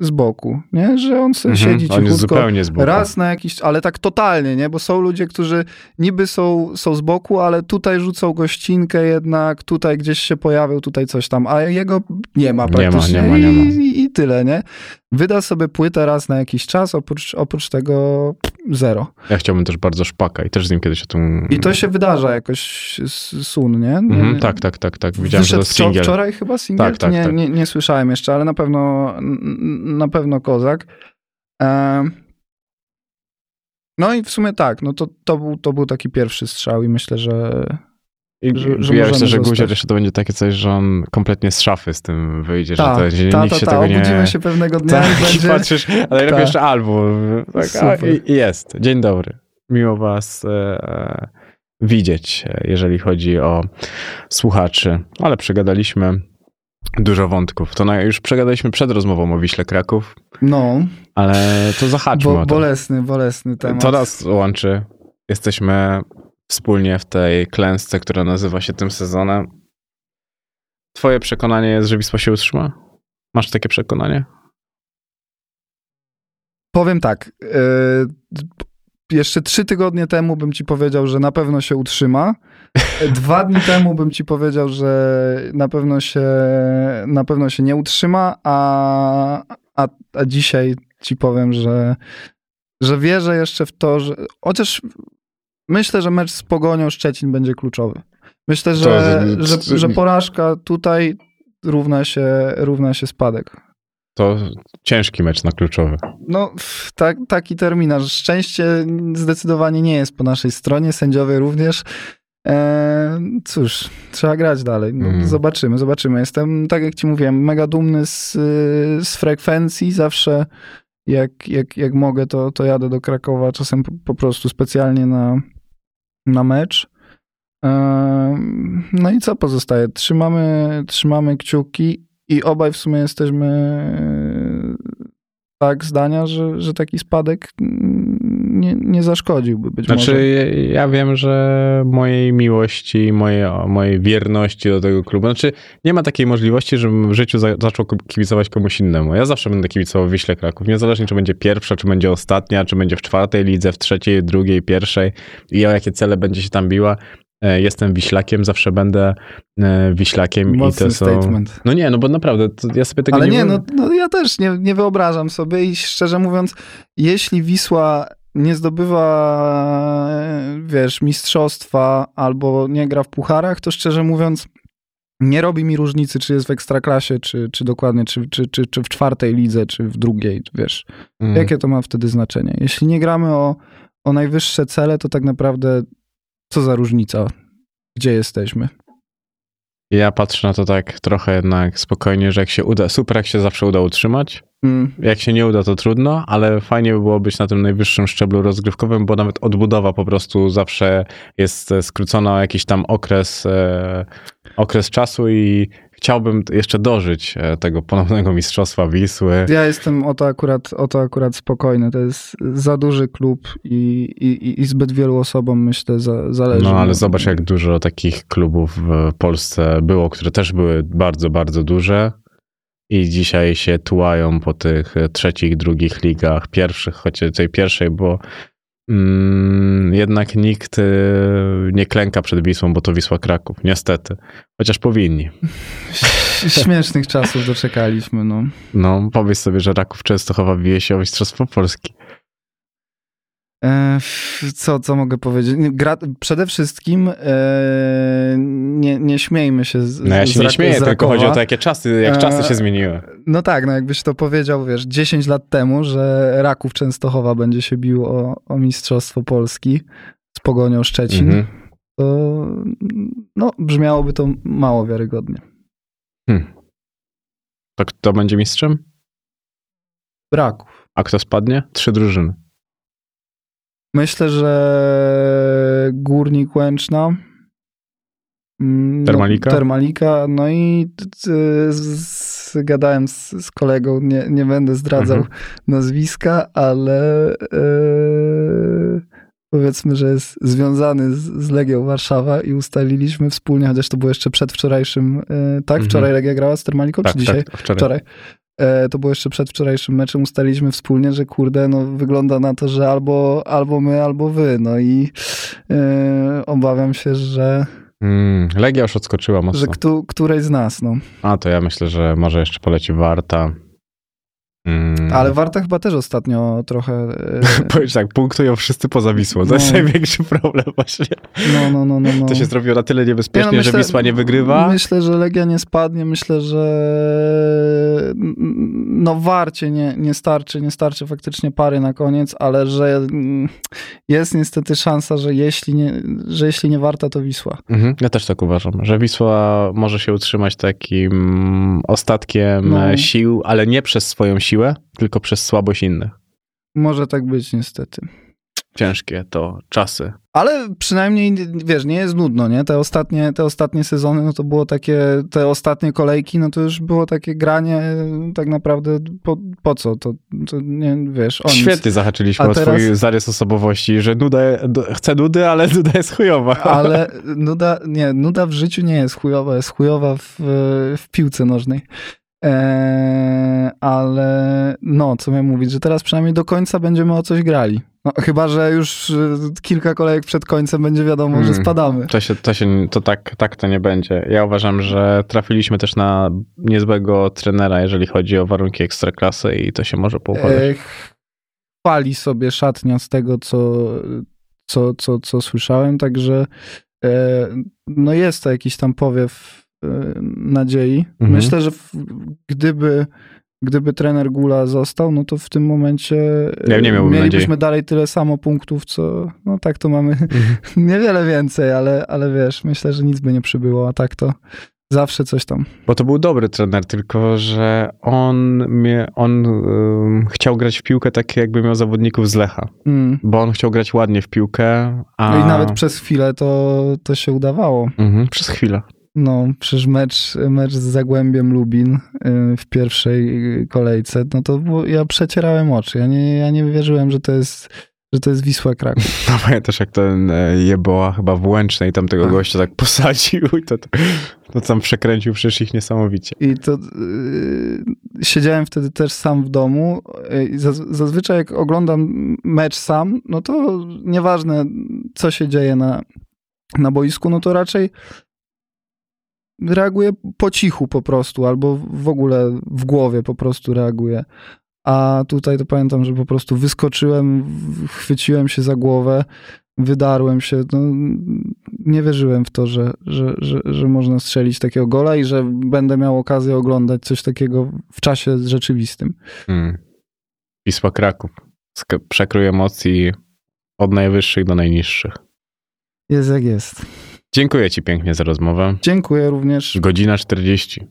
z boku, nie? Że on sobie Mhm, siedzi cichutko. Raz na jakiś, ale tak totalnie, nie? Bo są ludzie, którzy niby są, są z boku, ale tutaj rzucą gościnkę jednak, tutaj gdzieś się pojawił, tutaj coś tam, a jego nie ma Nie ma, praktycznie nie ma, nie ma. I, i, tyle, nie? Wyda sobie płytę raz na jakiś czas, oprócz, oprócz tego zero. Ja chciałbym też bardzo szpaka i też z nim kiedyś o tym... I to się wydarza jakoś sun, nie? nie Mhm, tak, tak, tak, tak. Widziałem, że to Wyszedł jest wczor- singiel. wczoraj chyba singiel? Tak, tak, nie, tak. Nie, nie słyszałem jeszcze, ale na pewno na pewno kozak. No i w sumie tak, no to, to, był, to był taki pierwszy strzał i myślę, że że- ja myślę, że. Guzior jeszcze to będzie takie coś, że on kompletnie z szafy z tym wyjdzie, ta, że to, że ta, nikt ta, się ta, tego nie... obudzimy się pewnego dnia Tak, i będzie... patrzysz, ale najlepiej Tak. jeszcze album. Tak, i, jest. Dzień dobry. Miło was e, widzieć, e, jeżeli chodzi o słuchaczy. Ale przegadaliśmy dużo wątków. To na, już przegadaliśmy przed rozmową o Wiśle Kraków, No, ale to zahaczmy bo, o to. bolesny, bolesny temat. To nas łączy. Jesteśmy wspólnie w tej klęsce, która nazywa się tym sezonem. Twoje przekonanie jest, że Wisła się utrzyma? Masz takie przekonanie? Powiem tak. e, jeszcze trzy tygodnie temu bym ci powiedział, że na pewno się utrzyma. Dwa dni temu bym ci powiedział, że na pewno się, na pewno się nie utrzyma, a, a, a dzisiaj ci powiem, że, że wierzę jeszcze w to, że chociaż myślę, że mecz z Pogonią Szczecin będzie kluczowy. Myślę, że, To- że, że porażka tutaj równa się, równa się spadek. To ciężki mecz na kluczowy. No, tak, taki terminarz. Szczęście zdecydowanie nie jest po naszej stronie, sędziowie również. E, cóż, trzeba grać dalej. No, Mhm. Zobaczymy, zobaczymy. Jestem, tak jak ci mówiłem, mega dumny z, z frekwencji. Zawsze jak, jak, jak mogę, to, to jadę do Krakowa, czasem po, po prostu specjalnie na, na mecz. E, no i co pozostaje? Trzymamy, trzymamy kciuki i obaj w sumie jesteśmy tak zdania, że, że taki spadek nie, nie zaszkodziłby być Znaczy, może. ja- ja wiem, że mojej miłości, mojej, mojej wierności do tego klubu, znaczy nie ma takiej możliwości, żebym w życiu za, zaczął kibicować komuś innemu. Ja zawsze będę kibicował Wiśle Kraków, niezależnie czy będzie pierwsza, czy będzie ostatnia, czy będzie w czwartej lidze, w trzeciej, drugiej, pierwszej i o jakie cele będzie się tam biła. E, jestem wiślakiem, zawsze będę e, wiślakiem Mocny i to są... statement. No nie, no bo naprawdę, ja sobie tego Ale nie... nie, wy- no, no ja też nie, nie wyobrażam sobie i szczerze mówiąc, jeśli Wisła nie zdobywa, e, wiesz, mistrzostwa albo nie gra w pucharach, to szczerze mówiąc nie robi mi różnicy, czy jest w ekstraklasie, czy, czy dokładnie, czy, czy, czy, czy w czwartej lidze, czy w drugiej, wiesz. Mm. Jakie to ma wtedy znaczenie? Jeśli nie gramy o, o najwyższe cele, to tak naprawdę co za różnica? Gdzie jesteśmy? Ja patrzę na to tak trochę jednak spokojnie, że jak się uda, super jak się zawsze uda utrzymać. Jak się nie uda to trudno, ale fajnie by było być na tym najwyższym szczeblu rozgrywkowym, bo nawet odbudowa po prostu zawsze jest e, skrócona o jakiś tam okres, e, okres czasu i chciałbym jeszcze dożyć e, tego ponownego mistrzostwa Wisły. Ja jestem o to akurat, o to akurat spokojny. To jest za duży klub i, i, i zbyt wielu osobom, myślę, za, zależy. No ale zobacz, jak dużo takich klubów w Polsce było, które też były bardzo, bardzo duże i dzisiaj się tułają po tych e, trzecich, drugich ligach, pierwszych, chociaż tej pierwszej, bo mm, jednak nikt e, nie klęka przed Wisłą, bo to Wisła Kraków, niestety. Chociaż powinni. Śmiesznych czasów doczekaliśmy, no. No, powiedz sobie, że Raków Częstochowa bije się o Mistrzostwo Polski. E, co, co mogę powiedzieć? Gra, przede wszystkim e, nie, nie śmiejmy się z No ja z się nie Rak- śmieję, z tylko chodzi o to, jakie czasy, jak E, czasy się zmieniły. No tak, no jakbyś to powiedział, wiesz, 10 lat temu, że Raków Częstochowa będzie się bił o, o Mistrzostwo Polski z Pogonią Szczecin, Mhm. to no, brzmiałoby to mało wiarygodnie. Hmm. To kto będzie mistrzem? Raków. A kto spadnie? Trzy drużyny. Myślę, że Górnik Łęczna. mm, Termalika? No, termalika, no i t- z, z, gadałem z, z kolegą, nie, nie będę zdradzał Mhm. nazwiska, ale e, powiedzmy, że jest związany z, z Legią Warszawa i ustaliliśmy wspólnie, chociaż to było jeszcze przed wczorajszym, e, tak? Mhm. Wczoraj Legia grała z Termaliką, Tak, czy dzisiaj? tak, wczoraj. Wczoraj. E, To było jeszcze przed wczorajszym meczem. Ustaliliśmy wspólnie, że kurde, no wygląda na to, że albo, albo my, albo wy. No i e, obawiam się, że, Mm, Legia już odskoczyła mocno. że kto, której z nas, no. A to ja myślę, że może jeszcze poleci Warta. Mm. Ale Warta chyba też ostatnio trochę... e, Powiedz tak, punktują wszyscy poza Wisłą. To jest No. największy problem właśnie. No, no, no, no. no. To się zrobiło na tyle niebezpiecznie, Nie, no, że Wisła nie wygrywa. Myślę, że Legia nie spadnie. Myślę, że no warcie nie, nie starczy, nie starczy faktycznie pary na koniec, ale że jest niestety szansa, że jeśli nie, że jeśli nie warta, to Wisła. Mhm, ja też tak uważam, że Wisła może się utrzymać takim ostatkiem No. sił, ale nie przez swoją siłę, tylko przez słabość innych. Może tak być niestety. Ciężkie to czasy. Ale przynajmniej, wiesz, nie jest nudno, nie? Te ostatnie, te ostatnie sezony, no to było takie, te ostatnie kolejki, no to już było takie granie tak naprawdę po, po co? To, to nie, wiesz, o nic. Świetnie zahaczyliśmy A o teraz- twój zarys osobowości, że nuda, chcę nudy, ale nuda jest chujowa. Ale nuda, nie, nuda w życiu nie jest chujowa, jest chujowa w, w piłce nożnej. Eee, ale no, co miałem mówić, że teraz przynajmniej do końca będziemy o coś grali. No, chyba, że już y, kilka kolejek przed końcem będzie wiadomo, że Mm. spadamy. To, się, to, się, to tak, tak to nie będzie. Ja uważam, że trafiliśmy też na niezłego trenera, jeżeli chodzi o warunki ekstraklasy i to się może poukładać. E, chwali sobie szatnia z tego, co, co, co, co słyszałem, także e, no jest to jakiś tam powiew e, nadziei. Mhm. Myślę, że w, gdyby, gdyby trener Gula został, no to w tym momencie Ja nie miałbym mielibyśmy nadziei. dalej tyle samo punktów, co no tak to mamy Mhm. niewiele więcej, ale, ale wiesz, myślę, że nic by nie przybyło, a tak to zawsze coś tam. Bo to był dobry trener, tylko że on, mnie, on ym, chciał grać w piłkę tak, jakby miał zawodników z Lecha. Mm. Bo on chciał grać ładnie w piłkę, a... No i nawet przez chwilę to, to się udawało. Mhm, przez chwilę. No, przecież mecz, mecz z Zagłębiem Lubin y, w pierwszej kolejce, no to było, ja przecierałem oczy. Ja nie, ja nie wierzyłem, że to jest, że to jest Wisła Kraków. No pamiętasz, jak ten e, jeboła chyba w Łęcznej tam tego Ach. gościa tak posadził i to, to, tam przekręcił przecież ich niesamowicie. I to y, siedziałem wtedy też sam w domu. y, i zaz, zazwyczaj jak oglądam mecz sam, no to nieważne co się dzieje na, na boisku, no to raczej reaguję po cichu po prostu, albo w ogóle w głowie po prostu reaguję. A tutaj to pamiętam, że po prostu wyskoczyłem, chwyciłem się za głowę, wydarłem się. No, nie wierzyłem w to, że, że, że, że można strzelić takiego gola i że będę miał okazję oglądać coś takiego w czasie rzeczywistym. Hmm. Wisła Kraków. Przekrój emocji od najwyższych do najniższych. Jest jak jest. Dziękuję Ci pięknie za rozmowę. Dziękuję również. Godzina 40.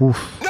Uf.